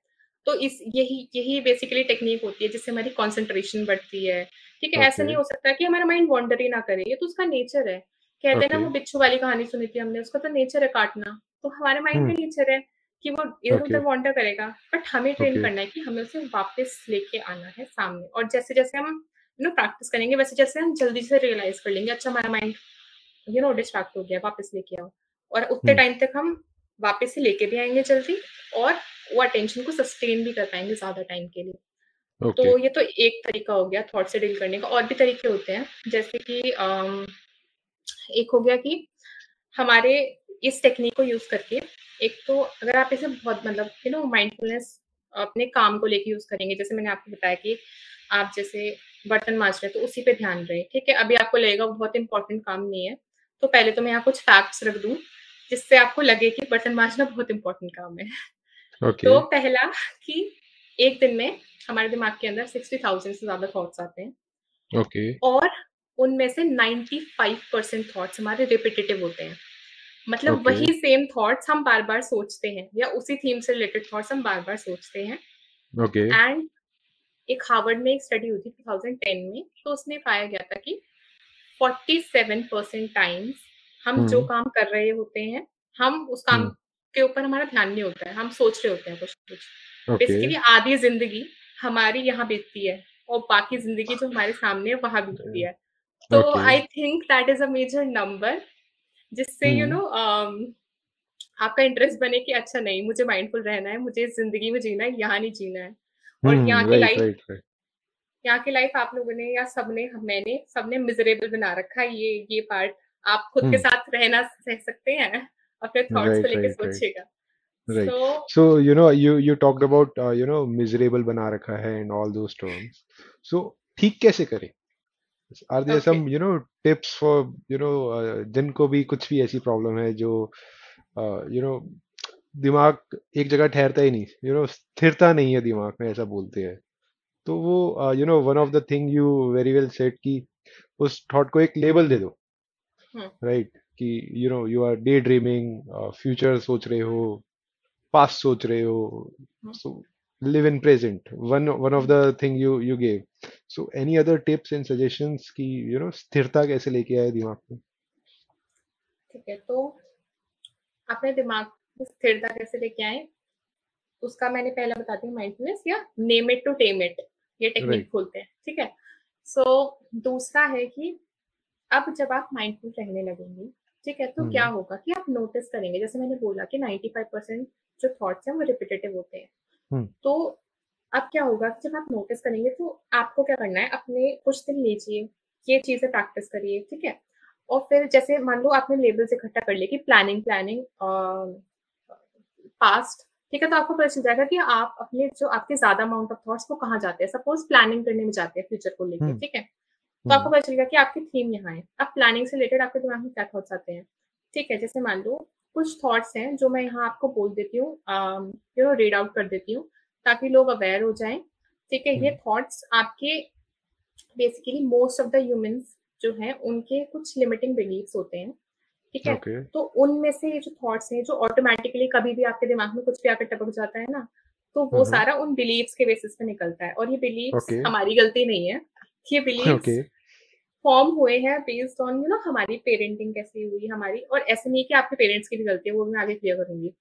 तो इस यही यही बेसिकली टेक्निक होती है जिससे हमारी कंसंट्रेशन बढ़ती है ठीक है? ऐसा ओके। नहीं हो सकता कि हमारा माइंड वॉन्डर ही ना करे ये तो उसका नेचर है। कहते हैं ना ओके। वो बिच्छू वाली कहानी सुनी थी हमने उसका तो नेचर है काटना। तो हमारे माइंड हम्म। का नेचर है कि वो इधर उधर वॉन्डर करेगा बट हमें ट्रेन करना है कि हमें उसे वापस लेके आना है सामने। और जैसे जैसे हम यू नो प्रैक्टिस करेंगे वैसे जैसे हम जल्दी से रियलाइज़ कर लेंगे अच्छा हमारा माइंड यू नो डिस्ट्रैक्ट हो गया वापस लेके आओ। और उतने हम्म। टाइम तक हम वापस से लेके भी आएँगे जल्दी और वो अटेंशन को सस्टेन भी कर पाएँगे ज़्यादा टाइम के लिए। तो ये तो एक तरीका हो गया थॉट से डील करने का। और भी तरीके होते हैं जैसे कि एक हो गया कि हमारे इस टेक्निक को यूज़ करके एक तो अगर आप इसे बहुत मतलब यू नो माइंडफुलनेस अपने काम को लेके यूज़ करेंगे जैसे मैंने आपको बताया कि आप जैसे बर्तन माज रहे हैं तो उसी पे ध्यान रहे ठीक है? अभी आपको लगेगा वो बहुत इंपॉर्टेंट काम नहीं है तो पहले तो मैं यहाँ कुछ फैक्ट्स रख दूँ जिससे आपको लगे कि बर्तन माजना बहुत इंपॉर्टेंट काम है। ओके तो पहला कि एक दिन में हमारे दिमाग के अंदर सिक्सटी थाउज़ेंड से ज़्यादा थॉट्स आते हैं। ओके और उनमें से 95 परसेंट थॉट्स हमारे रिपीटेटिव होते हैं। मतलब ओके वही सेम थॉट्स हम बार बार सोचते हैं या उसी थीम से रिलेटेड थॉट्स हम बार बार सोचते हैं। ओके एंड एक हार्वर्ड में एक स्टडी हुई थी 2010 में तो उसमें पाया गया था कि 47 परसेंट टाइम्स हम जो हम्म। काम कर रहे होते हैं हम उस काम हम्म। के ऊपर हमारा ध्यान नहीं होता है हम सोच रहे होते हैं कुछ कुछ। बेसिकली आधी ज़िंदगी हमारी यहाँ बीतती है और बाकी ज़िंदगी जो हमारे सामने है वहाँ बीतती है। तो I think that is a major number जिससे यू नो हम्म आपका इंटरेस्ट बने कि अच्छा नहीं मुझे माइंडफुल रहना है मुझे ज़िंदगी में जीना है यहाँ नहीं जीना है। और यहाँ हम्म की लाइफ यहाँ की लाइफ आप लोगों ने या सबने मैंने सबने मिजरेबल बना रखा है ये ये पार्ट आप खुद के हम्म। साथ रहना सह सकते हैं अपने थॉट्स को राइट लेके राइट राइट सोचिएगा। Right. So So, you know, you you talked about uh, you know miserable बना रखा है and all those terms. So, ठीक कैसे करें? Okay some you know tips for you know uh, जिनको भी कुछ भी ऐसी प्रॉब्लम है जो uh, you know दिमाग एक जगह ठहरता ही नहीं यू नो स्थिरता नहीं है दिमाग में ऐसा बोलते हैं। तो वो you know one of the thing you very well set कि उस थॉट को एक लेबल दे दो। राइट कि you know you are daydreaming future सोच रहे हो पास्ट सोच रहे हो। हम्म so live in present. One one of the thing you you gave. So any other tips and suggestions कि you know स्थिरता कैसे लेके आए दिमाग में ठीक है तो अपने दिमाग में स्थिरता कैसे लेके आए? उसका मैंने पहला बता दी माइंडफुलनेस या name it to tame it ये टेक्निक राइट खोलते हैं ठीक है? सो दूसरा है कि अब जब आप माइंडफुल रहने लगेंगे ठीक है तो क्या हम्म। होगा कि आप नोटिस करेंगे जैसे मैंने बोला कि 95 परसेंट जो थॉट्स हैं वो रिपीटेटिव होते हैं। हम्म। तो अब क्या होगा जब आप नोटिस करेंगे तो आपको क्या करना है अपने कुछ दिन लीजिए ये चीज़ें प्रैक्टिस करिए ठीक है? और फिर जैसे मान लो आपने लेबल्स इकट्ठा कर लिए कि प्लानिंग प्लानिंग पास्ट ठीक है तो आपको पता चल जाएगा कि आप अपने जो आपके ज़्यादा अमाउंट ऑफ़ थॉट्स वो कहाँ जाते हैं? सपोज़ प्लानिंग करने में जाते हैं फ्यूचर को लेकर हम्म। ठीक है? तो आपको हम्म पता चलेगा कि आपकी थीम यहाँ है। अब प्लानिंग से रिलेटेड आपके दिमाग में क्या थॉट्स आते हैं? ठीक है जैसे मान लो कुछ थॉट्स हैं जो मैं यहाँ आपको बोल देती हूँ यू नो रीड आउट कर देती हूँ ताकि लोग अवेयर हो जाएँ। ठीक है ये हम्म। थॉट्स आपके basically most of the humans जो हैं उनके कुछ लिमिटिंग बिलीव्स होते हैं। ठीक है ओके तो उनमें से ये जो थॉट्स हैं जो ऑटोमेटिकली कभी भी आपके दिमाग में कुछ भी आकर टपक जाता है ना तो वो हम्म। सारा उन बिलीव्स के बेसिस पे निकलता है। और ये बिलीव्स ओके हमारी गलती नहीं है। ये बिलीव्स ओके फॉर्म हुए हैं बेस्ड ऑन यू नो हमारी पेरेंटिंग कैसी हुई हमारी और ऐसे नहीं कि आपके पेरेंट्स की भी गलती है वो मैं आगे क्लियर करूँगी।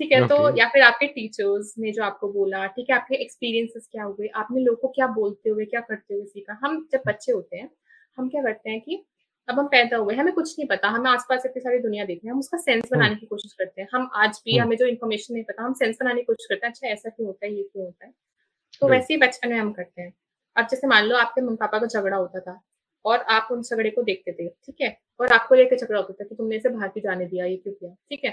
ठीक है okay. तो या फिर आपके टीचर्स ने जो आपको बोला ठीक है आपके एक्सपीरियंसेस क्या हुए आपने लोगों को क्या बोलते हुए क्या करते हुए सीखा? हम जब बच्चे होते हैं हम क्या करते हैं कि अब हम पैदा हुए हमें कुछ नहीं पता हमें आसपास इतनी सारी दुनिया देख रहे हैं हम उसका सेंस हम्म बनाने की कोशिश करते हैं। हम आज भी हम्म हमें जो इन्फॉर्मेशन नहीं पता हम सेंस बनाने की कोशिश करते हैं अच्छा ऐसा क्यों होता है ये क्यों होता है? तो वैसे ही बचपन में हम करते हैं। अब जैसे मान लो आपके मम्मी पापा का झगड़ा होता था और आप उन झगड़े को देखते थे ठीक है? और आपको लेकर झगड़ा होता था कि तुमने इसे बाहर क्यों जाने दिया ये क्यों किया ठीक है?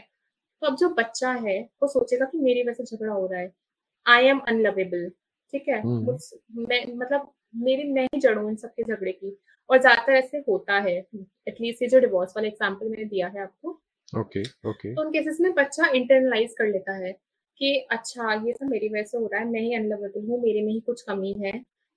तो अब जो बच्चा है वो सोचेगा कि मेरी वजह से झगड़ा हो रहा है। आई एम अनलवेबल ठीक है? हम्म। मैं मतलब मेरी मैं ही जड़ हूँ इन सबके झगड़े की। और ज़्यादातर ऐसे होता है एटलीस्ट ये जो डिवोर्स वाला एग्ज़ाम्पल मैंने दिया है आपको। ओके ओके तो उन केसेस में बच्चा इंटरनलाइज कर लेता है कि अच्छा ये सब मेरी वजह से हो रहा है मैं ही अनलवेबल हूँ मेरे में ही कुछ कमी है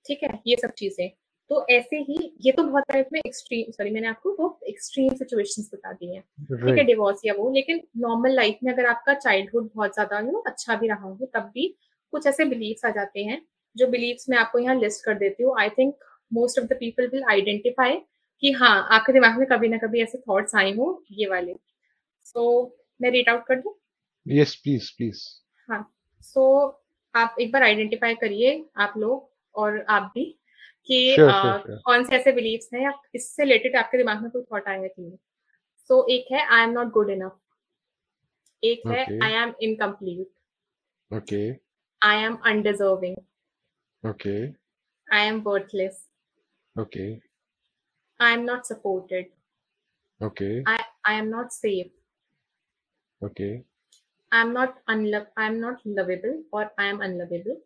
ठीक है? ये सब चीज़ें। तो ऐसे ही ये तो बहुत टाइप में एक्सट्रीम सॉरी मैंने आपको बहुत एक्सट्रीम सिचुएशंस बता दी हैं। ठीक है डिवोर्स या वो लेकिन नॉर्मल लाइफ में अगर आपका चाइल्डहुड बहुत ज़्यादा यू नो अच्छा भी रहा हो तब भी कुछ ऐसे बिलीव्स आ जाते हैं जो बिलीव्स मैं आपको यहाँ लिस्ट कर देती हूँ। I think most of the people will identify कि हाँ आपके दिमाग में कभी ना कभी ऐसे थॉट्स आए हो ये वाले। सो so, मैं रीड आउट कर दूँ? यस प्लीज़ प्लीज़ हाँ। सो so, आप एक बार आइडेंटिफाई करिए आप लोग और आप भी। कि श्योर अ, श्योर श्योर कौन से ऐसे बिलीव्स हैं या इससे रिलेटेड आपके दिमाग में कोई थॉट आया कि नहीं सो एक है I am not good enough एक okay. है I am incomplete okay I am undeserving okay I am worthless okay I am not supported okay I I am not safe okay I am not unlove I am not lovable और I am unlovable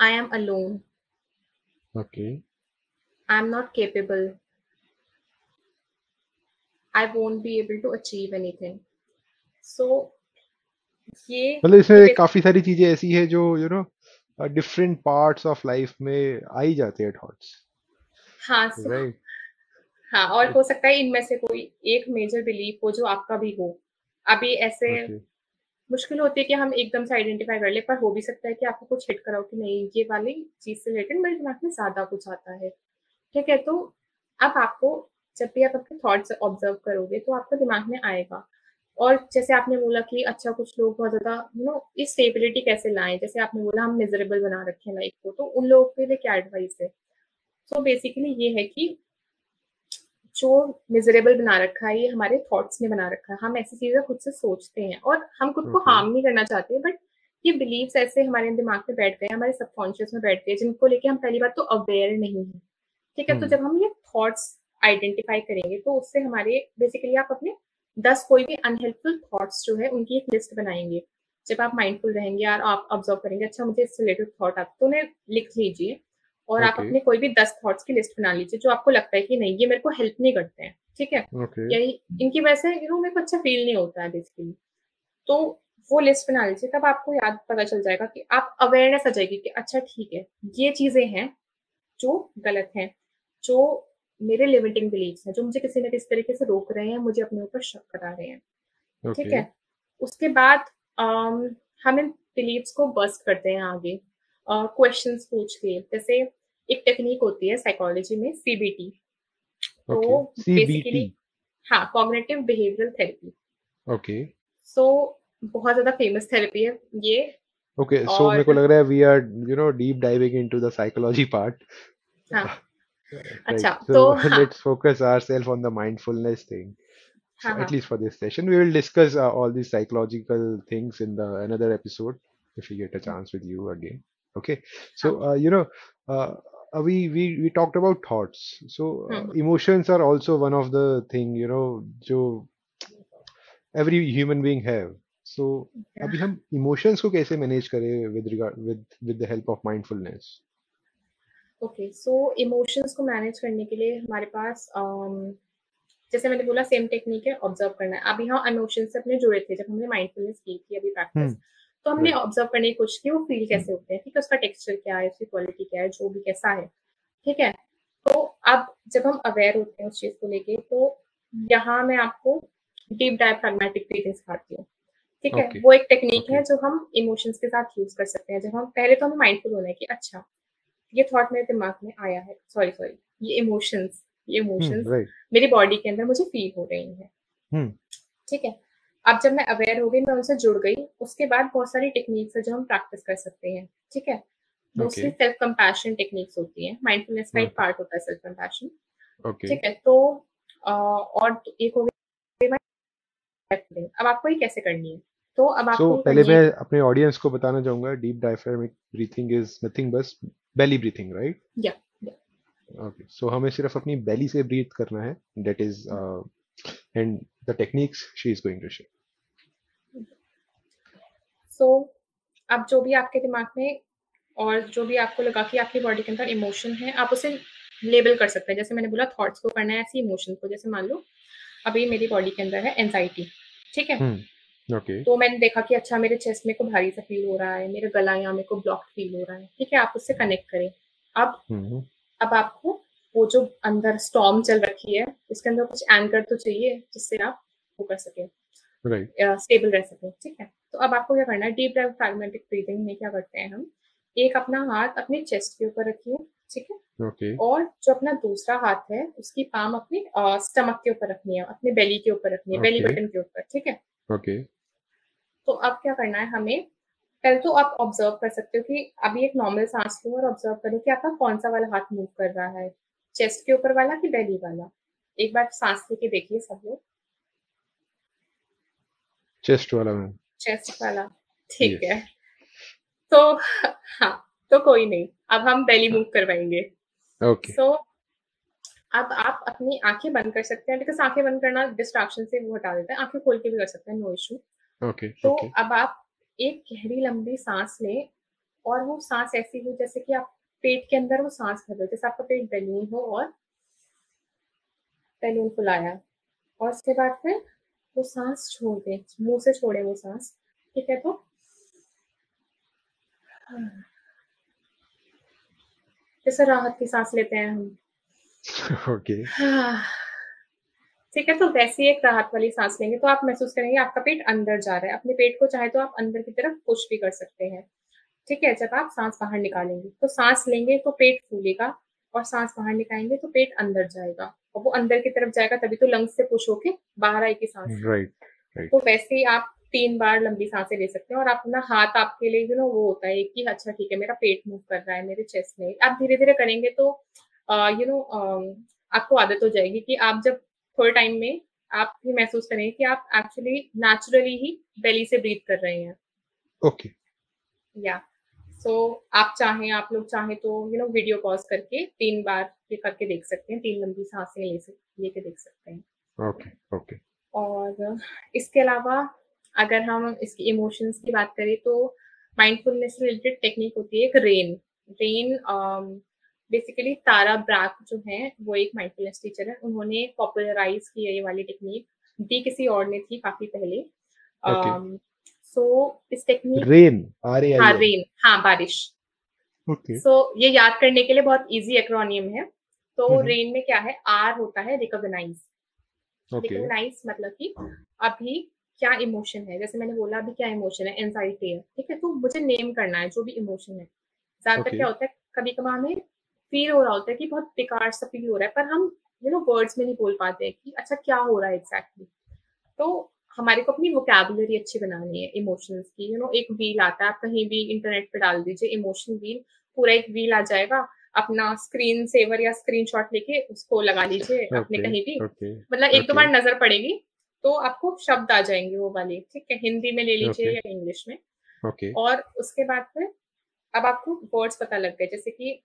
I am alone I am not capable I won't be able to achieve anything. So ये मतलब इसमें काफ़ी सारी चीज़ें ऐसी है जो you know different parts of life में आ ही जाते हैं थॉट्स हाँ राइट हाँ और हो सकता है इनमें से कोई एक मेजर बिलीफ हो जो आपका भी हो। अभी ऐसे ओके मुश्किल होती है कि हम एकदम से आइडेंटिफाई कर ले, पर हो भी सकता है कि आपको कुछ हिट कराओ कि नहीं, ये वाली चीज़ से रिलेटेड मेरे दिमाग में ज़्यादा कुछ आता है। ठीक है तो अब आपको जब भी आप अपने थॉट्स ऑब्ज़र्व करोगे तो आपको दिमाग में आएगा। और जैसे आपने बोला कि अच्छा कुछ लोग बहुत ज़्यादा यू नो इस स्टेबिलिटी कैसे लाएँ? जैसे आपने बोला, हम मिजरेबल बना रखे हैं लाइफ को तो उन लोगों के लिए क्या एडवाइस है? सो बेसिकली ये है कि जो मिजरेबल बना रखा है ये हमारे थॉट्स ने बना रखा है। हम ऐसी चीज़ें खुद से सोचते हैं और हम खुद को हार्म नहीं करना चाहते बट ये बिलीव्स ऐसे हमारे दिमाग में बैठ गए हमारे सबकॉन्शियस में बैठ गए जिनको लेके हम पहली बार तो अवेयर नहीं है। ठीक है तो हम्म। जब हम ये थॉट्स आइडेंटिफाई करेंगे तो उससे हमारे बेसिकली आप अपने दस कोई भी अनहेल्पफुल थॉट्स जो है उनकी एक लिस्ट बनाएँगे। जब आप माइंडफुल रहेंगे यार आप ऑब्ज़र्व करेंगे अच्छा मुझे इससे रिलेटेड थॉट आप तो उन्हें लिख लीजिए। और आप अपने कोई भी दस थॉट्स की लिस्ट बना लीजिए जो आपको लगता है कि नहीं ये मेरे को हेल्प नहीं करते हैं ठीक है? ओके यही इनकी वजह से यू मेरे को अच्छा फील नहीं होता है बेसिकली तो वो लिस्ट बना लीजिए तब आपको याद पता चल जाएगा कि आप अवेयरनेस आ जाएगी कि अच्छा ठीक है ये चीज़ें हैं जो गलत हैं जो मेरे लिमिटिंग बिलीव्स हैं जो मुझे किसी न किसी तरीके से रोक रहे हैं मुझे अपने ऊपर शक करा रहे हैं ठीक ओके है? उसके बाद हम इन बिलीव्स को बस्ट करते हैं आगे क्वेश्चंस पूछ के जैसे एक टेक्निक होती है साइकोलॉजी में सीबीटी तो ओके बेसिकली हाँ cognitive behavioural therapy okay so बहुत ज़्यादा फ़ेमस थेरेपी है ये ओके सो मेरे को लग रहा है we are you know deep diving into the psychology part हाँ अच्छा तो हाँ so हाँ at हाँ least for this session we will discuss uh, all these psychological things in the another episode if we get a chance with you again okay so हाँ uh, you know uh, uh, we we we talked about thoughts. So uh, hmm emotions are also one of the thing you know jo every human being have. सो अभी हम emotions को कैसे manage करें with regard with with the help of mindfulness okay so emotions को manage करने के लिए हमारे पास um, जैसे मैंने बोला सेम टेक्निक है ऑब्ज़र्व करना है अभी हम इमोशन से अपने जुड़े थे जब हमने माइंडफुलनेस की थी अभी प्रैक्टिस हम्म तो हमने ऑब्ज़र्व करने की कोशिश की वो फील कैसे होते हैं ठीक है? उसका टेक्सचर क्या है उसकी क्वालिटी क्या है जो भी कैसा है ठीक है? तो अब जब हम अवेयर होते हैं उस चीज़ को लेके तो यहाँ मैं आपको डीप डायफ्रैग्मेटिक ब्रीथिंग सिखाती हूँ ठीक है? वो एक टेक्निक है जो हम इमोशंस के साथ यूज़ कर सकते हैं। जब हम पहले तो हमें माइंडफुल होना है कि अच्छा ये थॉट मेरे दिमाग में आया है सॉरी सॉरी ये इमोशंस ये इमोशंस मेरी बॉडी के अंदर मुझे फील हो रही हैं हम्म ठीक है? अब जब मैं अवेयर हो गई मैं उनसे जुड़ गई उसके बाद बहुत सारी टेक्निक्स है जो हम प्रैक्टिस कर सकते हैं ठीक है? मोस्टली सेल्फ कंपैशन टेक्निक्स होती हैं माइंडफुलनेस का एक पार्ट होता है सेल्फ कंपैशन ठीक है? तो और एक हो गई अब आपको ये कैसे करनी है? तो अब आपको ये पहले मैं अपने ऑडियंस को बताना चाहूँगा deep diaphragmatic breathing is nothing बस बेली ब्रीथिंग राइट या ओके सो हमें सिर्फ़ अपनी बेली से ब्रीथ करना है that is and the techniques she is going to share so अब जो भी आपके दिमाग में और जो भी आपको लगा कि आपकी बॉडी के अंदर इमोशन है आप उसे लेबल कर सकते हैं। जैसे मैंने बोला थॉट्स को करना है ऐसे इमोशन को। जैसे मान लो अभी मेरी बॉडी के अंदर है एनजाइटी ठीक है? ओके तो मैंने देखा कि अच्छा मेरे चेस्ट में को भारी सा फील हो रहा है मेरा गला यहाँ मेरे को ब्लॉक फील हो रहा है ठीक है? आप उससे कनेक्ट करें। अब हम्म अब आपको वो जो अंदर स्टॉम चल रखी है उसके अंदर कुछ एंकर तो चाहिए जिससे आप वो कर सकें स्टेबल रह सके ठीक है? तो अब आपको क्या करना है डीप डायफ्रैग्मेटिक ब्रीदिंग में क्या करते हैं हम? एक अपना हाथ अपने चेस्ट के ऊपर रखिए ठीक है? ओके और जो अपना दूसरा हाथ है उसकी पाम अपने स्टमक के ऊपर रखनी है अपने बेली के ऊपर रखनी है बेली बटन के ऊपर ठीक है? ओके तो अब क्या करना है हमें पहले तो आप ऑब्ज़र्व कर सकते हो कि अभी एक नॉर्मल सांस लो और ऑब्ज़र्व करो कि आपका कौन सा वाला हाथ मूव कर रहा है। चेस्ट के ऊपर वाला कि बेली वाला? एक बार सांस लेके देखिए सब लोग। चेस्ट वाला मैम। चेस्ट वाला। ठीक Yes. है। तो हाँ तो कोई नहीं। अब हम बेली मूव करवाएँगे। ओके सो अब आप अपनी आँखें बंद कर सकते हैं बिकॉज़ आँखें बंद करना डिस्ट्रैक्शन से वो हटा देता है। आँखें खोल के भी कर सकते हैं नो इशू ओके तो ओके अब आप एक गहरी लंबी सांस लें और वो सांस ऐसी हो जैसे कि आप पेट के अंदर वो सांस भर रहे जैसे आपका पेट बैलून हो और बैलून फुलाया। और उसके बाद फिर वो सांस छोड़ दें मुँह से छोड़े वो सांस ठीक है तो? जैसे राहत की सांस लेते हैं हम। ओके ठीक है तो वैसी एक राहत वाली सांस लेंगे तो आप महसूस करेंगे आपका पेट अंदर जा रहा है। अपने पेट को चाहे तो आप अंदर की तरफ़ पुश भी कर सकते हैं। ठीक है जब आप सांस बाहर निकालेंगे तो सांस लेंगे तो पेट फूलेगा और सांस बाहर निकालेंगे तो पेट अंदर जाएगा और वो अंदर की तरफ़ जाएगा तभी तो लंग्स से पुश होके बाहर आएगी सांस। राइट राइट तो वैसे ही आप तीन बार लंबी साँसें ले सकते हैं और अपना हाथ आपके लिए यू नो वो होता है कि अच्छा ठीक है मेरा पेट मूव कर रहा है मेरे चेस्ट में। आप धीरे धीरे करेंगे तो यू नो आपको आदत हो जाएगी कि आप जब थोड़े टाइम में आप भी महसूस करेंगे कि आप एक्चुअली नेचुरली ही बेली से ब्रीथ कर रहे हैं। Okay okay. या सो आप चाहें आप लोग चाहें तो यू नो वीडियो पॉज करके तीन बार ये करके देख सकते हैं तीन लंबी साँसें ले सकते लेके देख सकते हैं। ओके ओके और इसके अलावा अगर हम इसकी इमोशंस की बात करें तो माइंडफुलनेस से रिलेटेड टेक्निक होती है एक rain rain basically Tara Brach जो है वो एक माइंडफुलनेस टीचर है। उन्होंने पॉपुलराइज की ये वाली टेक्निक दी किसी और ने थी काफ़ी पहले। Okay. सो इस टेक्निक रेन आर ए हाँ रेन हाँ बारिश. ओके सो ये याद करने के लिए बहुत इजी एक्रोनियम है. तो। रेन में क्या है? आर होता है रिकॉग्नाइज रिकॉग्नाइज मतलब कि अभी क्या इमोशन है? जैसे मैंने बोला अभी क्या इमोशन है? एंजाइटी है. ठीक है? तो मुझे नेम करना है जो भी इमोशन है. ज़्यादातर Okay. क्या होता है? कभी कभार हमें फील हो रहा होता है कि बहुत बेकार सा फील हो रहा है पर हम यू नो वर्ड्स में नहीं बोल पाते कि अच्छा क्या हो रहा है एग्जैक्टली तो हमारे को अपनी वोकेबुलरी अच्छी बनानी है इमोशंस की यू नो एक व्हील आता है आप कहीं भी इंटरनेट पे डाल दीजिए इमोशन व्हील पूरा एक व्हील आ जाएगा अपना स्क्रीन सेवर या स्क्रीनशॉट लेके उसको लगा लीजिए अपने Okay. कहीं भी। ओके मतलब एक दो बार नज़र पड़ेगी तो आपको शब्द आ जाएँगे वो वाले ठीक है? हिंदी में ले लीजिए Okay. या इंग्लिश में। ओके और उसके बाद फिर अब आपको वर्ड्स पता लग गए जैसे कि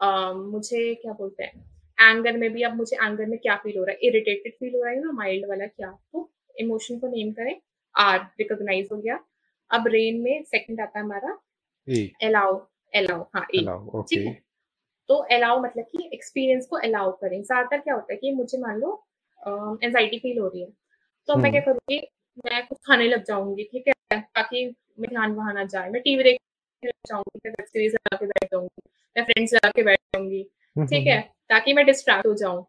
अ, मुझे क्या बोलते हैं? एंगर में भी अब मुझे एंगर में क्या फील हो रहा है? इरिटेटेड फील हो रहा है ना माइल्ड वाला क्या? तो इमोशन को नेम करें आर रिकॉग्नाइज हो गया। अब रेन में सेकंड आता है हमारा अलाउ अलाउ हाँ ए ठीक है? तो अलाउ मतलब कि एक्सपीरियंस को अलाउ करें। ज़्यादातर क्या होता है कि मुझे मान लो एंजाइटी फील हो रही है। तो मैं क्या हम्म। करूँगी मैं कुछ खाने लग जाऊँगी ठीक है? ताकि मैं ध्यान वहाँ ना जाए। मैं टीवी देखने लग जाऊँगी मैं वेब सीरीज़ लगा के बैठ जाऊँगी मैं फ्रेंड्स लगा के बैठ जाऊँगी हम्म ठीक है? ताकि मैं डिस्ट्रैक्ट हो जाऊँ।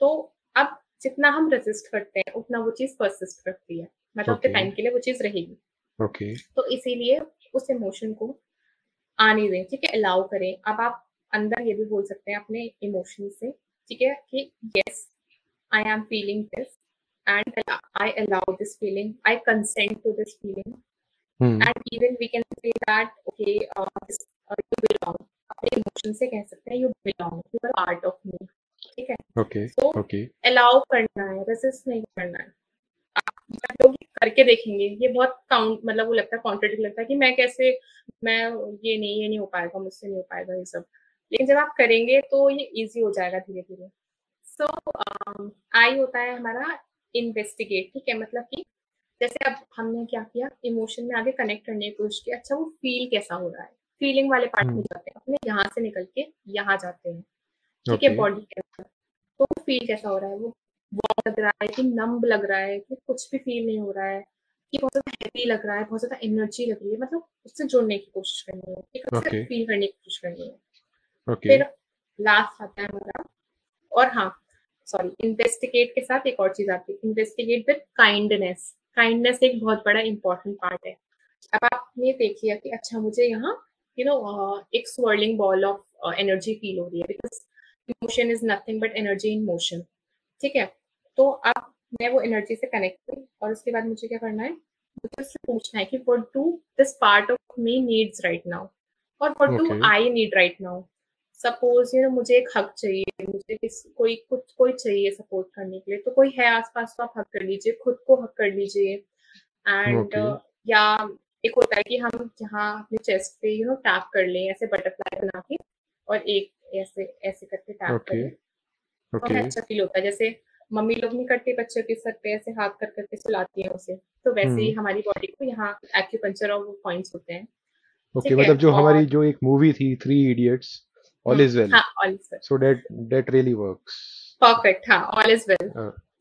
तो अब जितना हम रेजिस्ट करते हैं उतना वो चीज़ परसिस्ट करती है। मतलब ओके टाइम के लिए वो चीज़ रहेगी। ओके तो इसीलिए उस इमोशन को आने दें ठीक है? अलाउ करें। अब आप अंदर ये भी बोल सकते हैं अपने इमोशन से ठीक है? कि yes I am feeling this and I allow this feeling I consent to this feeling and even we can say that okay you belong अपने इमोशन से कह सकते हैं you belong you are part of me ठीक है? Okay तो okay. Allow करना है रेसिस्ट नहीं करना है। आप जब लोग करके देखेंगे ये बहुत काउंट मतलब वो लगता है कॉन्ट्रेडिक्ट लगता है कि मैं कैसे मैं ये नहीं ये नहीं हो पाएगा मुझसे नहीं हो पाएगा ये सब। लेकिन जब आप करेंगे तो ये इजी हो जाएगा धीरे धीरे सो आई होता है हमारा इन्वेस्टिगेट ठीक है? मतलब कि जैसे अब हमने क्या किया इमोशन में आगे कनेक्ट करने की कोशिश की अच्छा वो फील कैसा हो रहा है? फीलिंग वाले पार्ट में हम्म। जाते हैं अपने यहाँ से निकल के यहाँ जाते हैं। ठीक है? बॉडी के फील कैसा हो रहा है? वो वार्म लग रहा है कि नम्ब लग रहा है कि कुछ भी फील नहीं हो रहा है कि बहुत ज़्यादा हैवी लग रहा है बहुत ज़्यादा एनर्जी लग रही है मतलब उससे जुड़ने की कोशिश करनी है एक ओके फील करने की कोशिश करनी है। फिर लास्ट आता है हमारा और हाँ सॉरी इन्वेस्टिगेट के साथ एक और चीज़ आती है इन्वेस्टिगेट विद काइंडनेस काइंडनेस एक बहुत बड़ा इंपॉर्टेंट पार्ट है। अब आपने देख लिया कि अच्छा मुझे यहाँ यू नो एक swirling ball of energy feel हो रही है because emotion is nothing but energy in motion ठीक है? तो अब मैं वो एनर्जी से कनेक्ट हुई और उसके बाद मुझे क्या करना है? मुझे उससे पूछना है कि what do this part of me needs right now और what do I need right now suppose you know मुझे एक हक चाहिए मुझे किस कोई कुछ कोई चाहिए सपोर्ट करने के लिए तो कोई है आसपास तो आप हक कर लीजिए खुद को हक कर लीजिए। एंड ओके या एक होता है कि हम यहाँ अपने चेस्ट पे यू नो टैप कर लें ऐसे बटरफ्लाई बना के और एक ऐसे ऐसे करके टैप ओके करें। तो ओके अच्छा फील होता है जैसे मम्मी लोग नहीं करते बच्चों के सर पे ऐसे हाथ कर करके सुलाती हैं उसे तो वैसे ही हम्म। हमारी बॉडी को यहाँ एक्यूपंचर और वो पॉइंट्स होते हैं। ओके है? मतलब जो हमारी जो एक मूवी थी Three Idiots all is well हाँ all is well so that that really works perfect हाँ ऑल इज़ वेल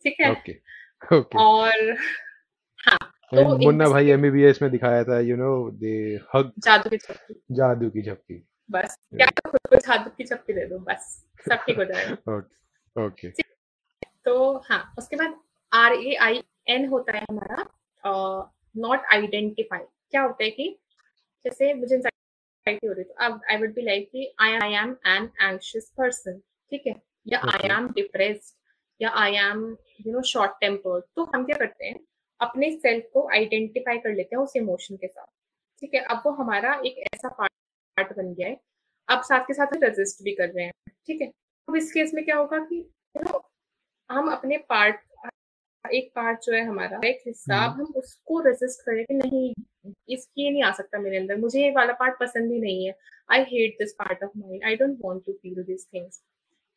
ठीक है? ओके ओके और हाँ तो मुन्ना भाई एमबीबीएस में दिखाया था यू नो दे हग जादू की चप्पी जादू की झप्पी बस। क्या तो खुद को जादू की चप्पी दे दो बस। सब ठीक हो जाएगा। ओके ओके तो हाँ उसके बाद आर ए आई एन होता है हमारा नॉट आइडेंटिफाई क्या होता है कि जैसे मुझे एंजाइटी हो रही तो अब आई वुड बी लाइक कि I I am an anxious person ठीक है? या आई एम डिप्रेस्ड या I am you know short tempered तो हम क्या करते हैं अपने सेल्फ को आइडेंटिफाई कर लेते हैं उस इमोशन के साथ ठीक है? अब वो हमारा एक ऐसा पार्ट बन गया है। अब साथ के साथ रेजिस्ट भी कर रहे हैं ठीक है? अब इस केस में क्या होगा कि नो हम अपने पार्ट एक पार्ट जो है हमारा एक हिस्सा हम्म। हम उसको रेजिस्ट करें कि नहीं इसकी नहीं आ सकता मेरे अंदर। मुझे ये वाला पार्ट पसंद ही नहीं है। I hate this part of mind I don't want to feel this things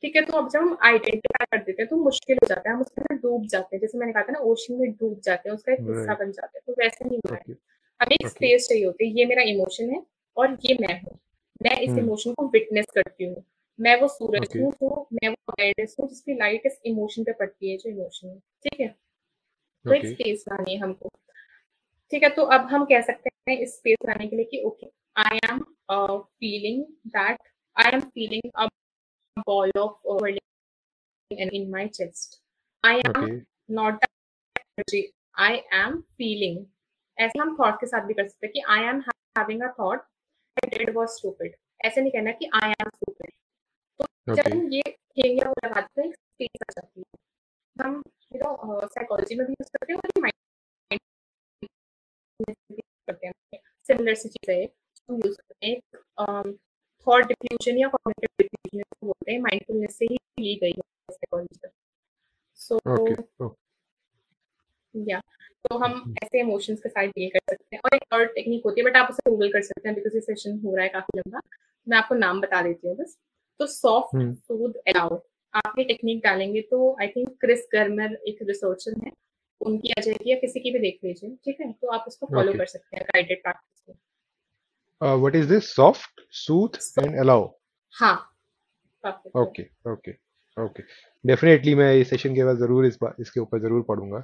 ठीक है तो अब जब हम आइडेंटिफाई कर देते हैं तो मुश्किल हो जाता है। हम उसके अंदर डूब जाते हैं। जैसे मैंने कहा था ना ओशन में डूब जाते हैं उसका एक हिस्सा बन जाते हैं तो वैसे नहीं होता है। हमें एक स्पेस चाहिए होती है। ये मेरा इमोशन है। और ये मैं हूँ। मैं इस हम्म। इमोशन को विटनेस करती हूँ। मैं वो सूरज हूँ जो मैं वो अवेयरनेस हूँ जिसकी लाइट इस इमोशन पे पड़ती है जो इमोशन है। ठीक है? तो एक स्पेस लानी है हमको। ठीक है तो अब हम कह सकते हैं इस स्पेस लाने के लिए कि okay I am feeling that I am feeling a ball of in my chest. I am okay not that energy. I am ऐसे हम थॉट के साथ भी कर सकते हैं कि I am having a thought I did was stupid ऐसे नहीं कहना कि आई एम स्टूपिड तो जब हम ये हेंगिया वो लगाते हैं स्पेस आ जाती है। हम यू नो साइकोलॉजी में भी यूज़ करते हैं और माइंड करते हैं। सिमिलर सी चीज़ है हम यूज़ करते हैं। थॉट डिफ्यूजन या कॉग्निटिव डिफ्यूजन बोलते हैं माइंडफुलनेस से ही ली गई है साइकोलॉजी सो या तो हम ऐसे इमोशंस के साथ डील कर सकते हैं। और एक और टेक्निक होती है बट आप उसे गूगल कर सकते हैं बिकॉज़ ये सेशन हो रहा है काफ़ी लंबा। मैं आपको नाम बता देती हूँ बस। तो सॉफ्ट हम्म। सूद अलाउ आप ये टेक्निक डालेंगे तो आई थिंक क्रिस गर्मर एक रिसर्चर है। उनकी आ जाएगी या किसी की भी देख लीजिए ठीक है? तो आप उसको फॉलो Okay. कर सकते हैं गाइडेड प्रैक्टिस में। What is this? Soft, soothe, and allow. हाँ. ओके ओके ओके डेफिनेटली मैं इस सेशन के बाद ज़रूर इस बात इसके ऊपर ज़रूर पढ़ूँगा।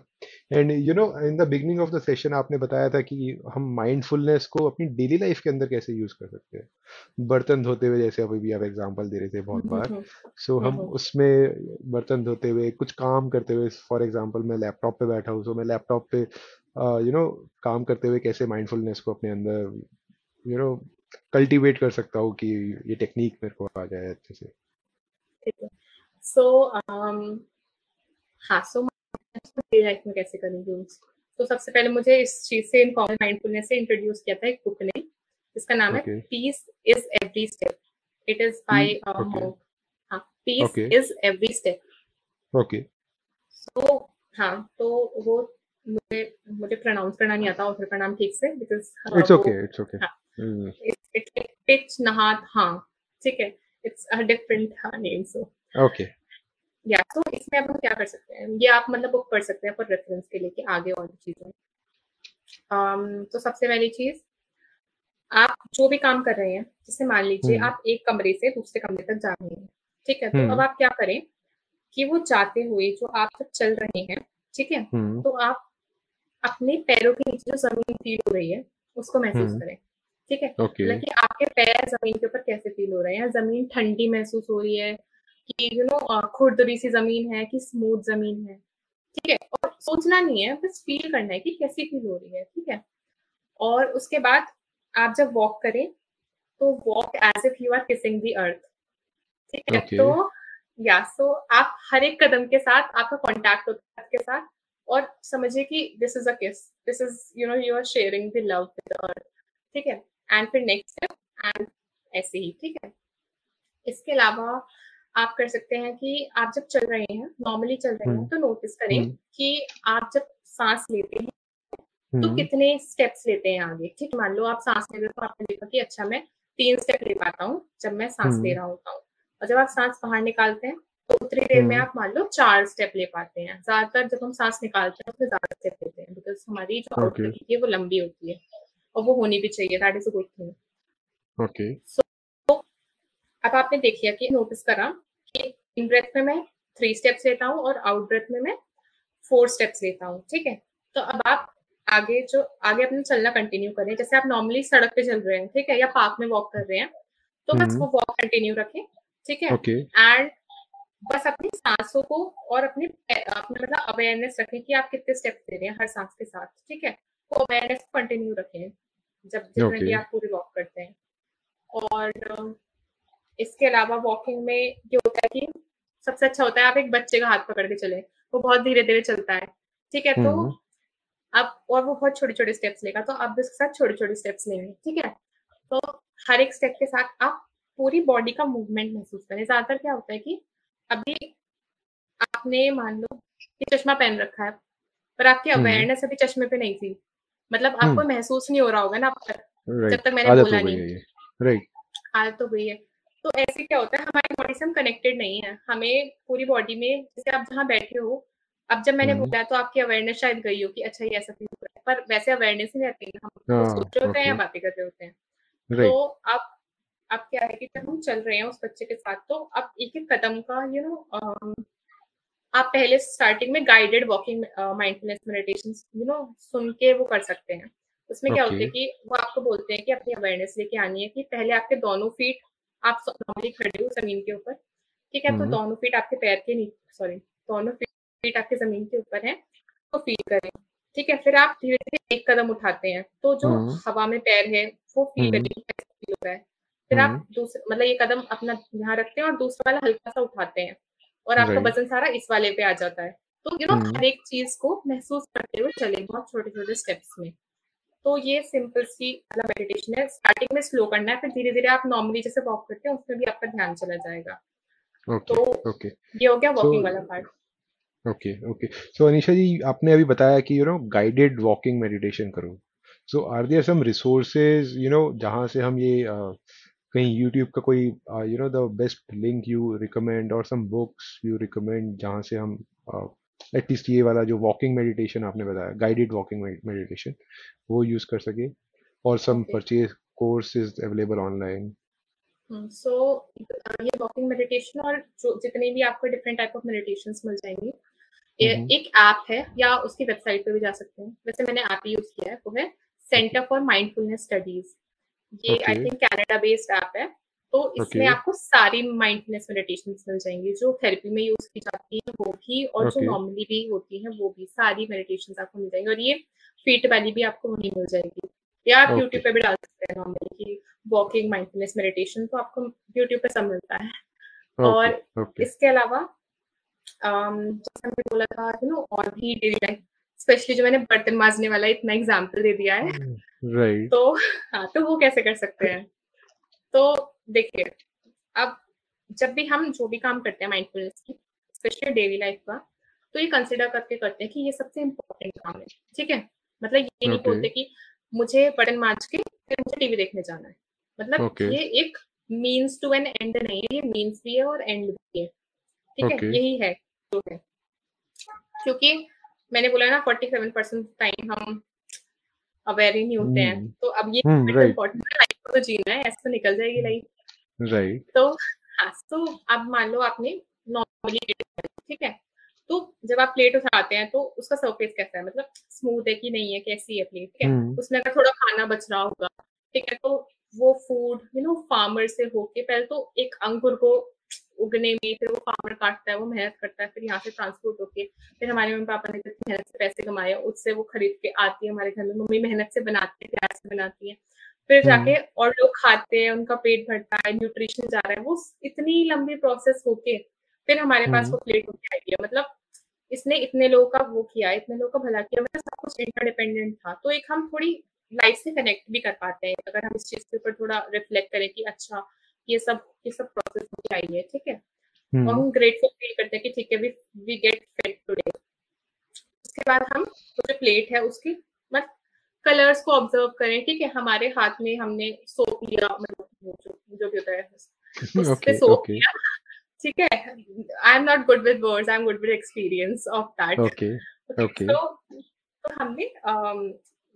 And you know in the beginning of the session आपने बताया था कि हम माइंडफुलनेस को अपनी डेली लाइफ के अंदर कैसे यूज़ कर सकते हैं। बर्तन धोते हुए जैसे अभी भी आप एग्जांपल दे रहे थे बहुत हम्म, बार। हम्म, सो हम हम्म, उसमें बर्तन धोते हुए कुछ काम करते हुए फॉर एग्ज़ाम्पल मैं लैपटॉप पे बैठा हूँ सो मैं लैपटॉप पे यू नो काम करते हुए कैसे माइंडफुलनेस को अपने अंदर यू नो कल्टीवेट कर सकता हूँ कि ये टेक्निक मेरे को आ जाए अच्छे से। ठीक है। सो हाँ सो लाइफ में कैसे करेंगे यूज़ तो सबसे पहले मुझे इस चीज़ से इनकॉमन माइंडफुलनेस से इंट्रोड्यूस किया था एक बुक ने। जिसका नाम है peace is every step it is by हाँ peace is every step okay so हाँ तो वो मुझे मुझे प्रोनाउंस करना नहीं आता ऑथर का नाम ठीक से because it's okay it's okay हाँ। इट्स पिच नहात हाँ ठीक है। इट्स अ डिफरेंट हाँ नेम सो ओके। या तो इसमें हम क्या कर सकते हैं? ये आप मतलब बुक पढ़ सकते हैं फॉर रेफरेंस के लिए कि आगे और चीज़ें। um, तो सबसे पहली चीज़ आप जो भी काम कर रहे हैं जैसे मान लीजिए हम्म। आप एक कमरे से दूसरे कमरे तक जा रहे हैं ठीक है? तो हम्म। अब आप क्या करें कि वो जाते हुए जो आप जब चल रहे हैं ठीक है? हम्म। तो आप अपने पैरों के नीचे जो ज़मीन फील हो रही है उसको महसूस। करें ठीक है? ओके। मतलब कि आपके पैर ज़मीन के ऊपर कैसे फील हो रहे हैं? ज़मीन ठंडी महसूस हो रही है? कि यू नो खुरदरी सी ज़मीन है कि स्मूथ ज़मीन है। ठीक है? और सोचना नहीं है बस फील करना है कि कैसी फील हो रही है ठीक है? और उसके बाद आप जब वॉक करें तो walk as if you are kissing the earth ठीक है? Okay. तो या सो आप हर एक कदम के साथ आपका कांटेक्ट होता है अर्थ के साथ और समझिए कि this is a kiss this is you know you are sharing the love with earth ठीक है? एंड फिर नेक्स्ट स्टेप एंड ऐसे ही ठीक है? इसके अलावा आप कर सकते हैं कि आप जब चल रहे हैं नॉर्मली चल रहे हैं हम्म। तो नोटिस करें हम्म। कि आप जब सांस लेते हैं तो हम्म कितने स्टेप्स लेते हैं आगे ठीक मान लो आप सांस ले रहे हो तो आपने देखा कि अच्छा मैं तीन स्टेप ले पाता हूँ जब मैं सांस ले। रहा होता हूँ और जब आप सांस बाहर निकालते हैं तो उतनी देर में। आप मान लो चार स्टेप ले पाते हैं ज़्यादातर जब हम सांस निकालते हैं उसमें ज़्यादा स्टेप लेते हैं बिकॉज़ हमारी जो. आउटलेट होती है वो लंबी होती है और वो होनी भी चाहिए that is a good thing okay अब आपने देख लिया कि नोटिस करा कि इन ब्रेथ में मैं थ्री स्टेप्स लेता हूँ और आउट ब्रेथ में मैं फोर स्टेप्स लेता हूँ ठीक है? तो अब आप आगे जो आगे अपना चलना कंटिन्यू करें। जैसे आप नॉर्मली सड़क पे चल रहे हैं ठीक है? या पार्क में वॉक कर रहे हैं तो बस हम्म। वो वॉक कंटिन्यू रखें ठीक है? एंड बस अपनी सांसों को और अपनी अपने मतलब अवेयरनेस रखें कि आप कितने स्टेप्स ले रहे हैं हर सांस के साथ ठीक है? वो अवेयरनेस कंटिन्यू रखें जब जितने भी Okay. आप पूरी वॉक करते हैं। और इसके अलावा वॉकिंग में ये होता है कि सबसे अच्छा होता है आप एक बच्चे का हाथ पकड़ के चले। वो बहुत धीरे धीरे चलता है। ठीक है तो हम्म। अब और वो बहुत छोटे छोटे स्टेप्स लेगा तो आप भी उसके साथ छोटे छोटे स्टेप्स लेंगे। ठीक है? तो हर एक स्टेप के साथ आप पूरी बॉडी का मूवमेंट महसूस करें। ज़्यादातर क्या होता है कि अभी आपने मान लो कि चश्मा पहन रखा है पर आपकी हम्म। अवेयरनेस अभी चश्मे पे नहीं थी। मतलब आपको हम्म। महसूस नहीं हो रहा होगा ना अब तक जब तक मैंने बोला नहीं। राइट आदत तो गई है। तो ऐसे क्या होता है हमारी बॉडी से हम कनेक्टेड नहीं है। हमें पूरी बॉडी में जैसे आप जहाँ बैठे हो अब जब मैंने हम्म। बोला तो आपकी अवेयरनेस शायद गई हो कि अच्छा ये ऐसा फील हो रहा है पर वैसे अवेयरनेस नहीं रहती है हम तो हाँ, सोच रहे होते हैं या बातें कर रहे होते हैं। तो अब अब क्या है कि जब हम चल रहे हैं उस बच्चे के साथ तो अब एक एक कदम का यू नो आप पहले स्टार्टिंग में guided walking mindfulness meditation you know सुन के वो कर सकते हैं। उसमें क्या होता है Okay. कि वो आपको बोलते हैं कि अपनी अवेयरनेस लेके आनी है कि पहले आपके दोनों फीट आप नॉर्मली खड़े हो ज़मीन के ऊपर ठीक है तो हम्म। दोनों फीट आपके पैर के नीचे सॉरी दोनों फीट आपके ज़मीन के ऊपर हैं तो फील करें ठीक है फिर आप धीरे धीरे एक कदम उठाते हैं तो जो हम्म। हवा में पैर है वो फील हम्म। करें फील हो रहा है फिर। आप दूसरा मतलब ये कदम अपना यहाँ रखते हैं और दूसरा वाला हल्का सा उठाते हैं और आपका वज़न सारा इस वाले पे आ जाता है तो यू नो। हर एक चीज़ को महसूस करते हुए चले बहुत छोटे छोटे स्टेप्स में तो ये सिंपल सी मतलब मेडिटेशन है। स्टार्टिंग में स्लो करना है फिर धीरे धीरे आप नॉर्मली जैसे वॉक करते हैं उसमें भी आपका ध्यान चला जाएगा। ओके तो ओके ये हो गया वॉकिंग So- वाला part okay okay so Anisha ji आपने अभी बताया कि you know guided walking meditation करो। So are there some resources you know जहाँ से हम ये uh, कहीं यूट्यूब का कोई you know the best link you recommend और सम बुक्स यू रिकमेंड जहाँ से हम एटलीस्ट ये वाला जो वॉकिंग मेडिटेशन आपने बताया गाइडेड वॉकिंग मेडिटेशन वो यूज़ कर सके। और some purchase course is available online so ये वॉकिंग मेडिटेशन और जो जितने भी आपको डिफरेंट टाइप ऑफ़ मेडिटेशंस मिल जाएँगी हम्म। एक ऐप है या उसकी वेबसाइट पे भी जा सकते हैं। वैसे मैंने ऐप यूज़ किया है वो है सेंटर फॉर माइंडफुलनेस स्टडीज़ ये I think Canada based app है। तो इसमें Okay. आपको सारी माइंडफुलनेस मेडिटेशन मिल जाएँगी जो थेरेपी में यूज़ की जाती है वो भी और okay. जो नॉर्मली भी होती हैं वो भी सारी मेडिटेशंस आपको मिल जाएँगी और ये फीट वाली भी आपको वहीं मिल जाएगी या आप Okay. यूट्यूब पे भी डाल सकते हैं नॉर्मली कि वॉकिंग माइंडफुलनेस मेडिटेशन तो आपको यूट्यूब पे सब मिलता है और Okay. Okay. इसके अलावा जैसे मैंने बोला था यू नो और भी डेली लाइफ स्पेशली जो मैंने बर्तन मांजने वाला इतना एग्जांपल दे दिया है Right. तो हाँ तो वो कैसे कर सकते हैं तो देखिए अब जब भी हम जो भी काम करते हैं माइंडफुलनेस की स्पेशली डेली लाइफ का तो ये कंसिडर करके करते हैं कि ये सबसे इम्पोर्टेंट काम है ठीक है? मतलब ये नहीं बोलते कि मुझे बटन मांज के फिर मुझे टीवी देखने जाना है। मतलब Okay. ये एक मीन्स टू एन एंड नहीं है ये मीन्स भी है और एंड भी है ठीक है? यही है जो है। क्योंकि मैंने बोला ना फोर्टी सेवन परसेंट टाइम हम अवेयर ही नहीं होते हैं। Hmm. तो अब ये Hmm. इम्पोर्टेंट है लाइफ को तो जीना है ऐसे तो निकल जाएगी लाइफ Right. तो हाँ तो अब मान लो आपने नॉर्मली ठीक है? तो जब आप प्लेट उठाते हैं तो उसका सरफेस कैसा है? मतलब स्मूथ है कि नहीं है? कैसी है प्लेट ठीक है? Hmm. उसमें अगर थोड़ा खाना बच रहा होगा ठीक है? तो वो फ़ूड यू नो फार्मर से होके पहले तो एक अंकुर को उगने में फिर वो फार्मर काटता है वो मेहनत करता है फिर यहाँ से ट्रांसपोर्ट होके फिर हमारे मम्मी पापा ने जितनी मेहनत से पैसे कमाए उससे वो खरीद के आती है हमारे घर में। मम्मी मेहनत से बनाती है प्यार से बनाती है। फिर जाके और लोग खाते हैं उनका पेट भरता है न्यूट्रिशन जा रहा है वो इतनी लंबी प्रोसेस होके फिर हमारे पास हम्म। वो प्लेट होके आई है। मतलब इसने इतने लोगों का वो किया इतने लोगों का भला किया मतलब सब कुछ इंटरडिपेंडेंट था। तो एक हम थोड़ी लाइफ से कनेक्ट भी कर पाते हैं अगर हम इस चीज़ के ऊपर थोड़ा रिफ्लेक्ट करें कि अच्छा ये सब ये सब प्रोसेस है ठीक है और Hmm. हम ग्रेटफुल फील करते हैं कि ठीक है we we get fed today उसके बाद हम वो जो प्लेट है उसकी मतलब कलर्स को ऑब्ज़र्व करें ठीक है हमारे हाथ में हमने सोप लिया मतलब जो जो भी होता है उस पे Okay. Soap Okay. लिया ठीक है I am not good with words I am good with experience of that Okay. Okay. तो तो हमने अम,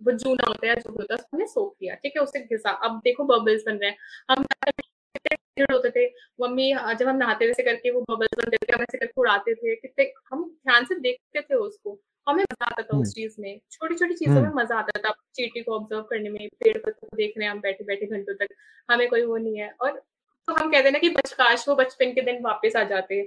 वो जूना होता है जो होता है उसको हमने सोप लिया ठीक है उसे घिसा अब देखो बबल्स बन रहे हैं हम होते थे। मम्मी जब हम नहाते वैसे करके वो बबल्स बनते थे हम ऐसे करके उड़ाते थे कितने हम ध्यान से देखते थे उसको। हमें मज़ा आता था उस चीज़ में। छोटी छोटी चीज़ों में हम्म। मज़ा आता था। चीटी को ऑब्ज़र्व करने में पेड़ पत्तों को देख रहे हैं हम बैठे बैठे घंटों तक। हमें कोई वो नहीं है। और तो हम कहते हैं ना कि बचकाश वो बचपन के दिन वापस आ जाते।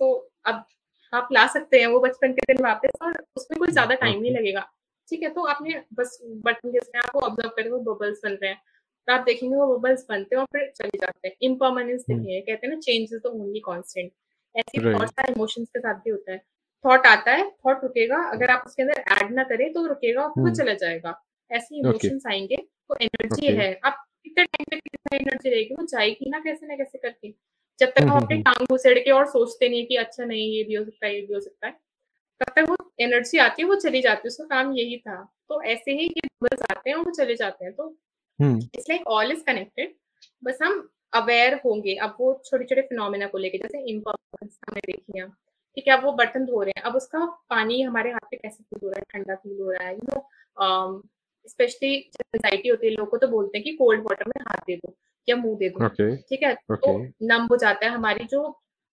तो अब आप ला सकते हैं वो बचपन के दिन वापस और उसमें कोई ज़्यादा टाइम नहीं लगेगा। ठीक है तो आपने बस बटन जिसमें आप वो ऑब्ज़र्व करें वो बबल्स बन रहे हैं। तो आप देखेंगे वो बबल्स बनते हैं और फिर चले जाते हैं। इम्परमानेंस। देखिए कहते हैं ना change is the only constant ऐसे. बहुत सारे इमोशंस के साथ भी होता है। थॉट आता है थॉट रुकेगा अगर आप उसके अंदर ऐड ना करें तो रुकेगा और हम्म। चला जाएगा। ऐसे. इमोशंस आएँगे तो एनर्जी है। आप कितने टाइम तक कितना एनर्जी रहेगी वो जाएगी ना कैसे ना कैसे करके। जब तक हम हम्म, अपनी हम्म, टांग घुसेड़ के और सोचते नहीं कि अच्छा नहीं ये भी हो सकता है ये भी हो सकता है तब तक वो एनर्जी आती है वो चली जाती है उसका काम यही था। तो ऐसे ही ये बबल्स आते हैं और वो चले जाते हैं। तो it's like all is connected बस हम अवेयर होंगे अब वो छोटे छोटे फिनोमिना को लेके जैसे इम्पॉर्टेंस हमें देखिए ठीक है अब वो बर्तन धो रहे हैं अब उसका पानी हमारे हाथ पे कैसे फील हो रहा है ठंडा फील हो रहा है यू नो स्पेशली एंजाइटी होती है लोग को तो बोलते हैं कि कोल्ड वाटर में हाथ दे दो या मुँह दे दो Okay. ठीक है? तो नम हो जाता है हमारी जो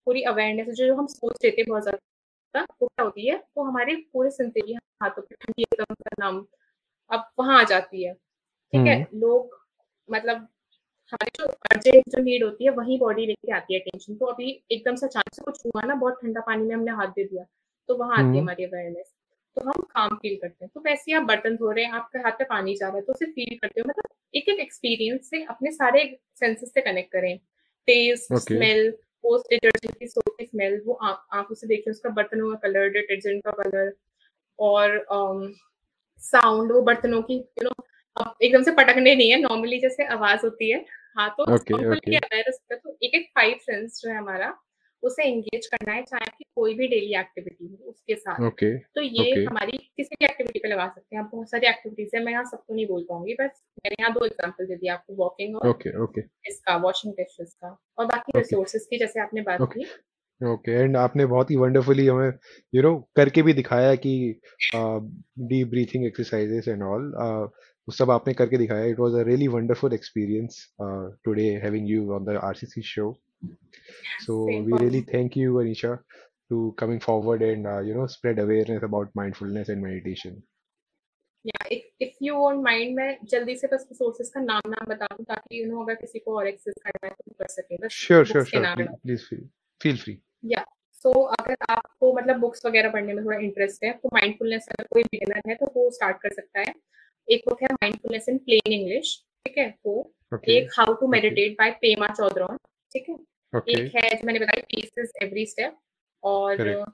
पूरी अवेयरनेस जो जो हम सोच लेते हैं बहुत ज़्यादा वो क्या होती है? वो हमारे पूरे सिंथेटिक हाथों पर ठंडी एकदम नम अब वहाँ आ जाती है। ठीक है? लोग मतलब हमारी जो अर्जेंट जो नीड होती है वही बॉडी लेके आती है टेंशन तो अभी एकदम से अचानक से कुछ हुआ ना बहुत ठंडा पानी में हमने हाथ दे दिया तो वहाँ आती है हम्म। हमारी अवेयरनेस तो हम काम फील करते हैं। तो वैसे ही आप बर्तन धो रहे हैं आपके हाथ पे पानी जा रहा है तो उसे फील करते हो। मतलब एक एक एक्सपीरियंस से अपने सारे सेंसेस से कनेक्ट करें। टेस्ट स्मेल पोस्ट डिटर्जेंट की सोप की स्मेल वो आप आँखों से देखिए उसका बर्तनों का कलर डिटर्जेंट का कलर और साउंड वो बर्तनों की यू नो अब एकदम से पटकने नहीं है नॉर्मली जैसे आवाज़ होती है हाँ तो Okay, okay. अवेयर तो एक एक फाइव सेंस जो है हमारा उसे एंगेज करना है चाहे आपकी कोई भी डेली एक्टिविटी हो उसके साथ Okay. तो ये Okay. हमारी किसी भी एक्टिविटी पे लगा सकते हैं आप बहुत सारी एक्टिविटीज़ है मैं यहाँ सबको नहीं बोल पाऊँगी बस मैंने यहाँ दो एग्जांपल दे दिए आपको वॉकिंग और Okay. Okay. इसका वॉशिंग डिशेस का और बाकी. रिसोर्सेज की जैसे आपने बात. की ओके एंड आपने बहुत ही वंडरफुली हमें यू नो करके भी दिखाया कि deep breathing exercises and all वो सब आपने करके दिखाया। It was a really wonderful experience today having you on the RCC show so Same we for really me. thank you anisha to coming forward and uh, you know spread awareness about mindfulness and meditation. या if you won't mind मैं जल्दी से बस sources का नाम नाम बता दूँ ताकि यू नो अगर किसी को और एक्सेस करना है तो कर सके। बस sure sure बुक्स के sure. नाम please, please feel, feel free. या सो अगर आपको मतलब बुक्स वगैरह पढ़ने में थोड़ा इंटरेस्ट है तो माइंडफुलनेस अगर कोई बिगिनर है तो वो स्टार्ट कर सकता है। एक बुक है माइंडफुलनेस इन प्लेन इंग्लिश ठीक है? वो okay एक how to meditate by Pema Chodron ठीक है? Okay. एक है जो मैंने बताया पीस इज़ एवरी स्टेप और correct.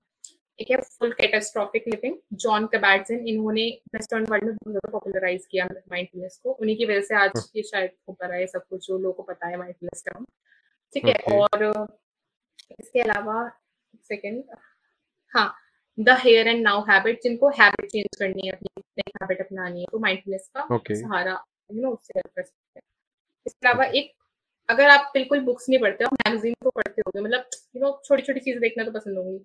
एक है फुल कैटास्ट्रॉफिक लिविंग जॉन कबार्डसन इन्होंने वेस्टर्न वर्ल्ड में बहुत ज़्यादा पॉपुलराइज किया माइंडफुलनेस को। उन्हीं की वजह से आज Oh, ये शायद हो पा रहा है सब कुछ जो लोगों को पता है माइंडफुलनेस टर्म ठीक है? और इसके अलावा सेकंड हाँ the here and now habit जिनको हैबिट चेंज करनी है अपनी नई हैबिट अपनानी है तो माइंडफुलनेस का okay. सहारा यू नो उससे हेल्प कर सकते हैं। इसके अलावा एक अगर आप बिल्कुल बुक्स नहीं पढ़ते हो मैगजीन को पढ़ते होगे मतलब यू नो छोटी छोटी चीज़ें देखना तो पसंद होंगी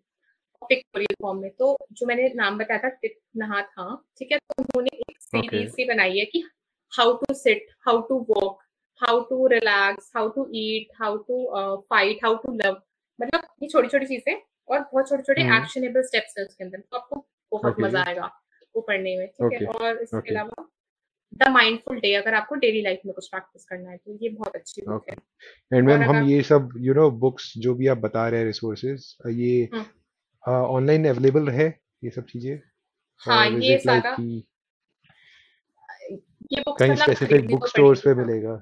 पिक्टोरियल फॉर्म में तो जो मैंने नाम बताया था टिप नहा था ठीक है तो उन्होंने एक सीरीज़ सी बनाई है कि how to sit how to walk how to relax how to eat how to fight how to love मतलब ये छोटी छोटी चीज़ें और बहुत छोटे छोटे हम्म। एक्शनेबल स्टेप्स हैं उसके अंदर तो आपको बहुत okay. मज़ा आएगा वो पढ़ने में ठीक है? Okay. और इसके okay. अलावा द माइंडफुल डे अगर आपको डेली लाइफ में कुछ प्रैक्टिस करना है तो ये बहुत अच्छी बुक है। एंड मैम हम ये सब यू नो बुक्स जो भी आप बता रहे हैं रिसोर्सेज ये हम्म, ऑनलाइन अवेलेबल है? ये सब चीज़ें? हाँ ये सारा ये बुक्स मतलब स्पेसिफिक बुक स्टोर्स पे हाँ मिलेगा?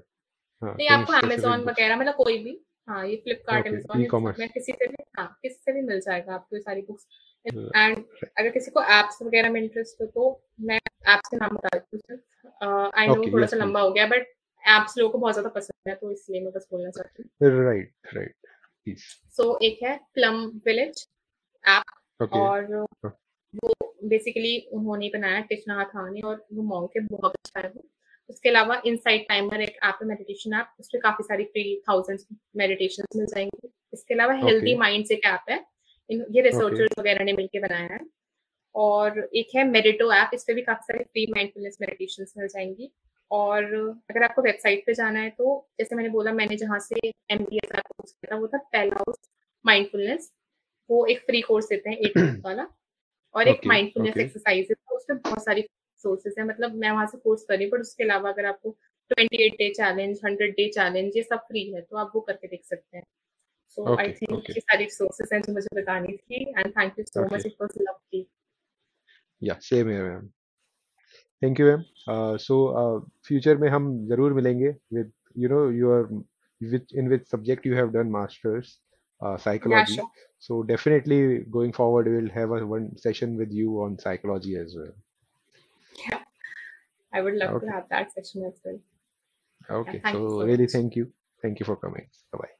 हाँ नहीं आपको अमेजोन वगैरह मतलब कोई भी हाँ ये फ्लिपकार्ट अमेजोन मैं किसी से भी हाँ किसी से भी मिल जाएगा आपको ये सारी बुक्स एंड अगर किसी को एप्स वगैरह में इंटरेस्ट हो तो मैं एप्स के नाम बता देती हूँ आई नो थोड़ा सा लंबा हो गया बट एप्स लोगों को बहुत ज़्यादा पसंद है तो इसलिए मैं बस बोलना चाहती हूँ। राइट राइट सो एक है प्लम विलेज ऐप और वो बेसिकली उन्होंने बनाया टिफना और वो मॉन्क के बहुत अच्छा है वो। उसके अलावा इनसाइट टाइमर एक ऐप है मेडिटेशन ऐप उस पर काफ़ी सारी फ्री थाउजेंड्स मेडिटेशन मिल जाएँगी। इसके अलावा हेल्दी ओके माइंड्स एक ऐप है। इन ये रिसर्चर्स वगैरह ने मिलके बनाया है। और एक है मेडिटो ऐप इस पे भी काफ़ी सारी फ्री माइंडफुलनेस मेडिटेशन मिल जाएँगी। और अगर आपको वेबसाइट पे जाना है तो जैसे मैंने बोला मैंने जहाँ से एम बी एस कोर्स किया था वो था पेलाउस माइंडफुलनेस वो एक फ्री कोर्स देते हैं मंथ वाला। और एक माइंडफुलनेस एक्सरसाइज है उसमें बहुत सारी सोर्सेज है। मतलब मैं वहाँ से कोर्स कर रही बट उसके अलावा अगर आपको 28 डे चैलेंज 100 डे चैलेंज ये सब फ्री है तो आप वो करके देख सकते हैं। सो आई थिंक ये सारी सोर्सेज हैं जो मुझे बतानी थी and thank you so much it was lovely या सेम है ma'am thank you ma'am so future में हम ज़रूर मिलेंगे with you know your which in which subject you have done masters uh, psychology. Sure so definitely going forward we'll have a one session with you on psychology as well. I would love to have that session as well. Okay you so so really thank you. Thank you for coming. Bye bye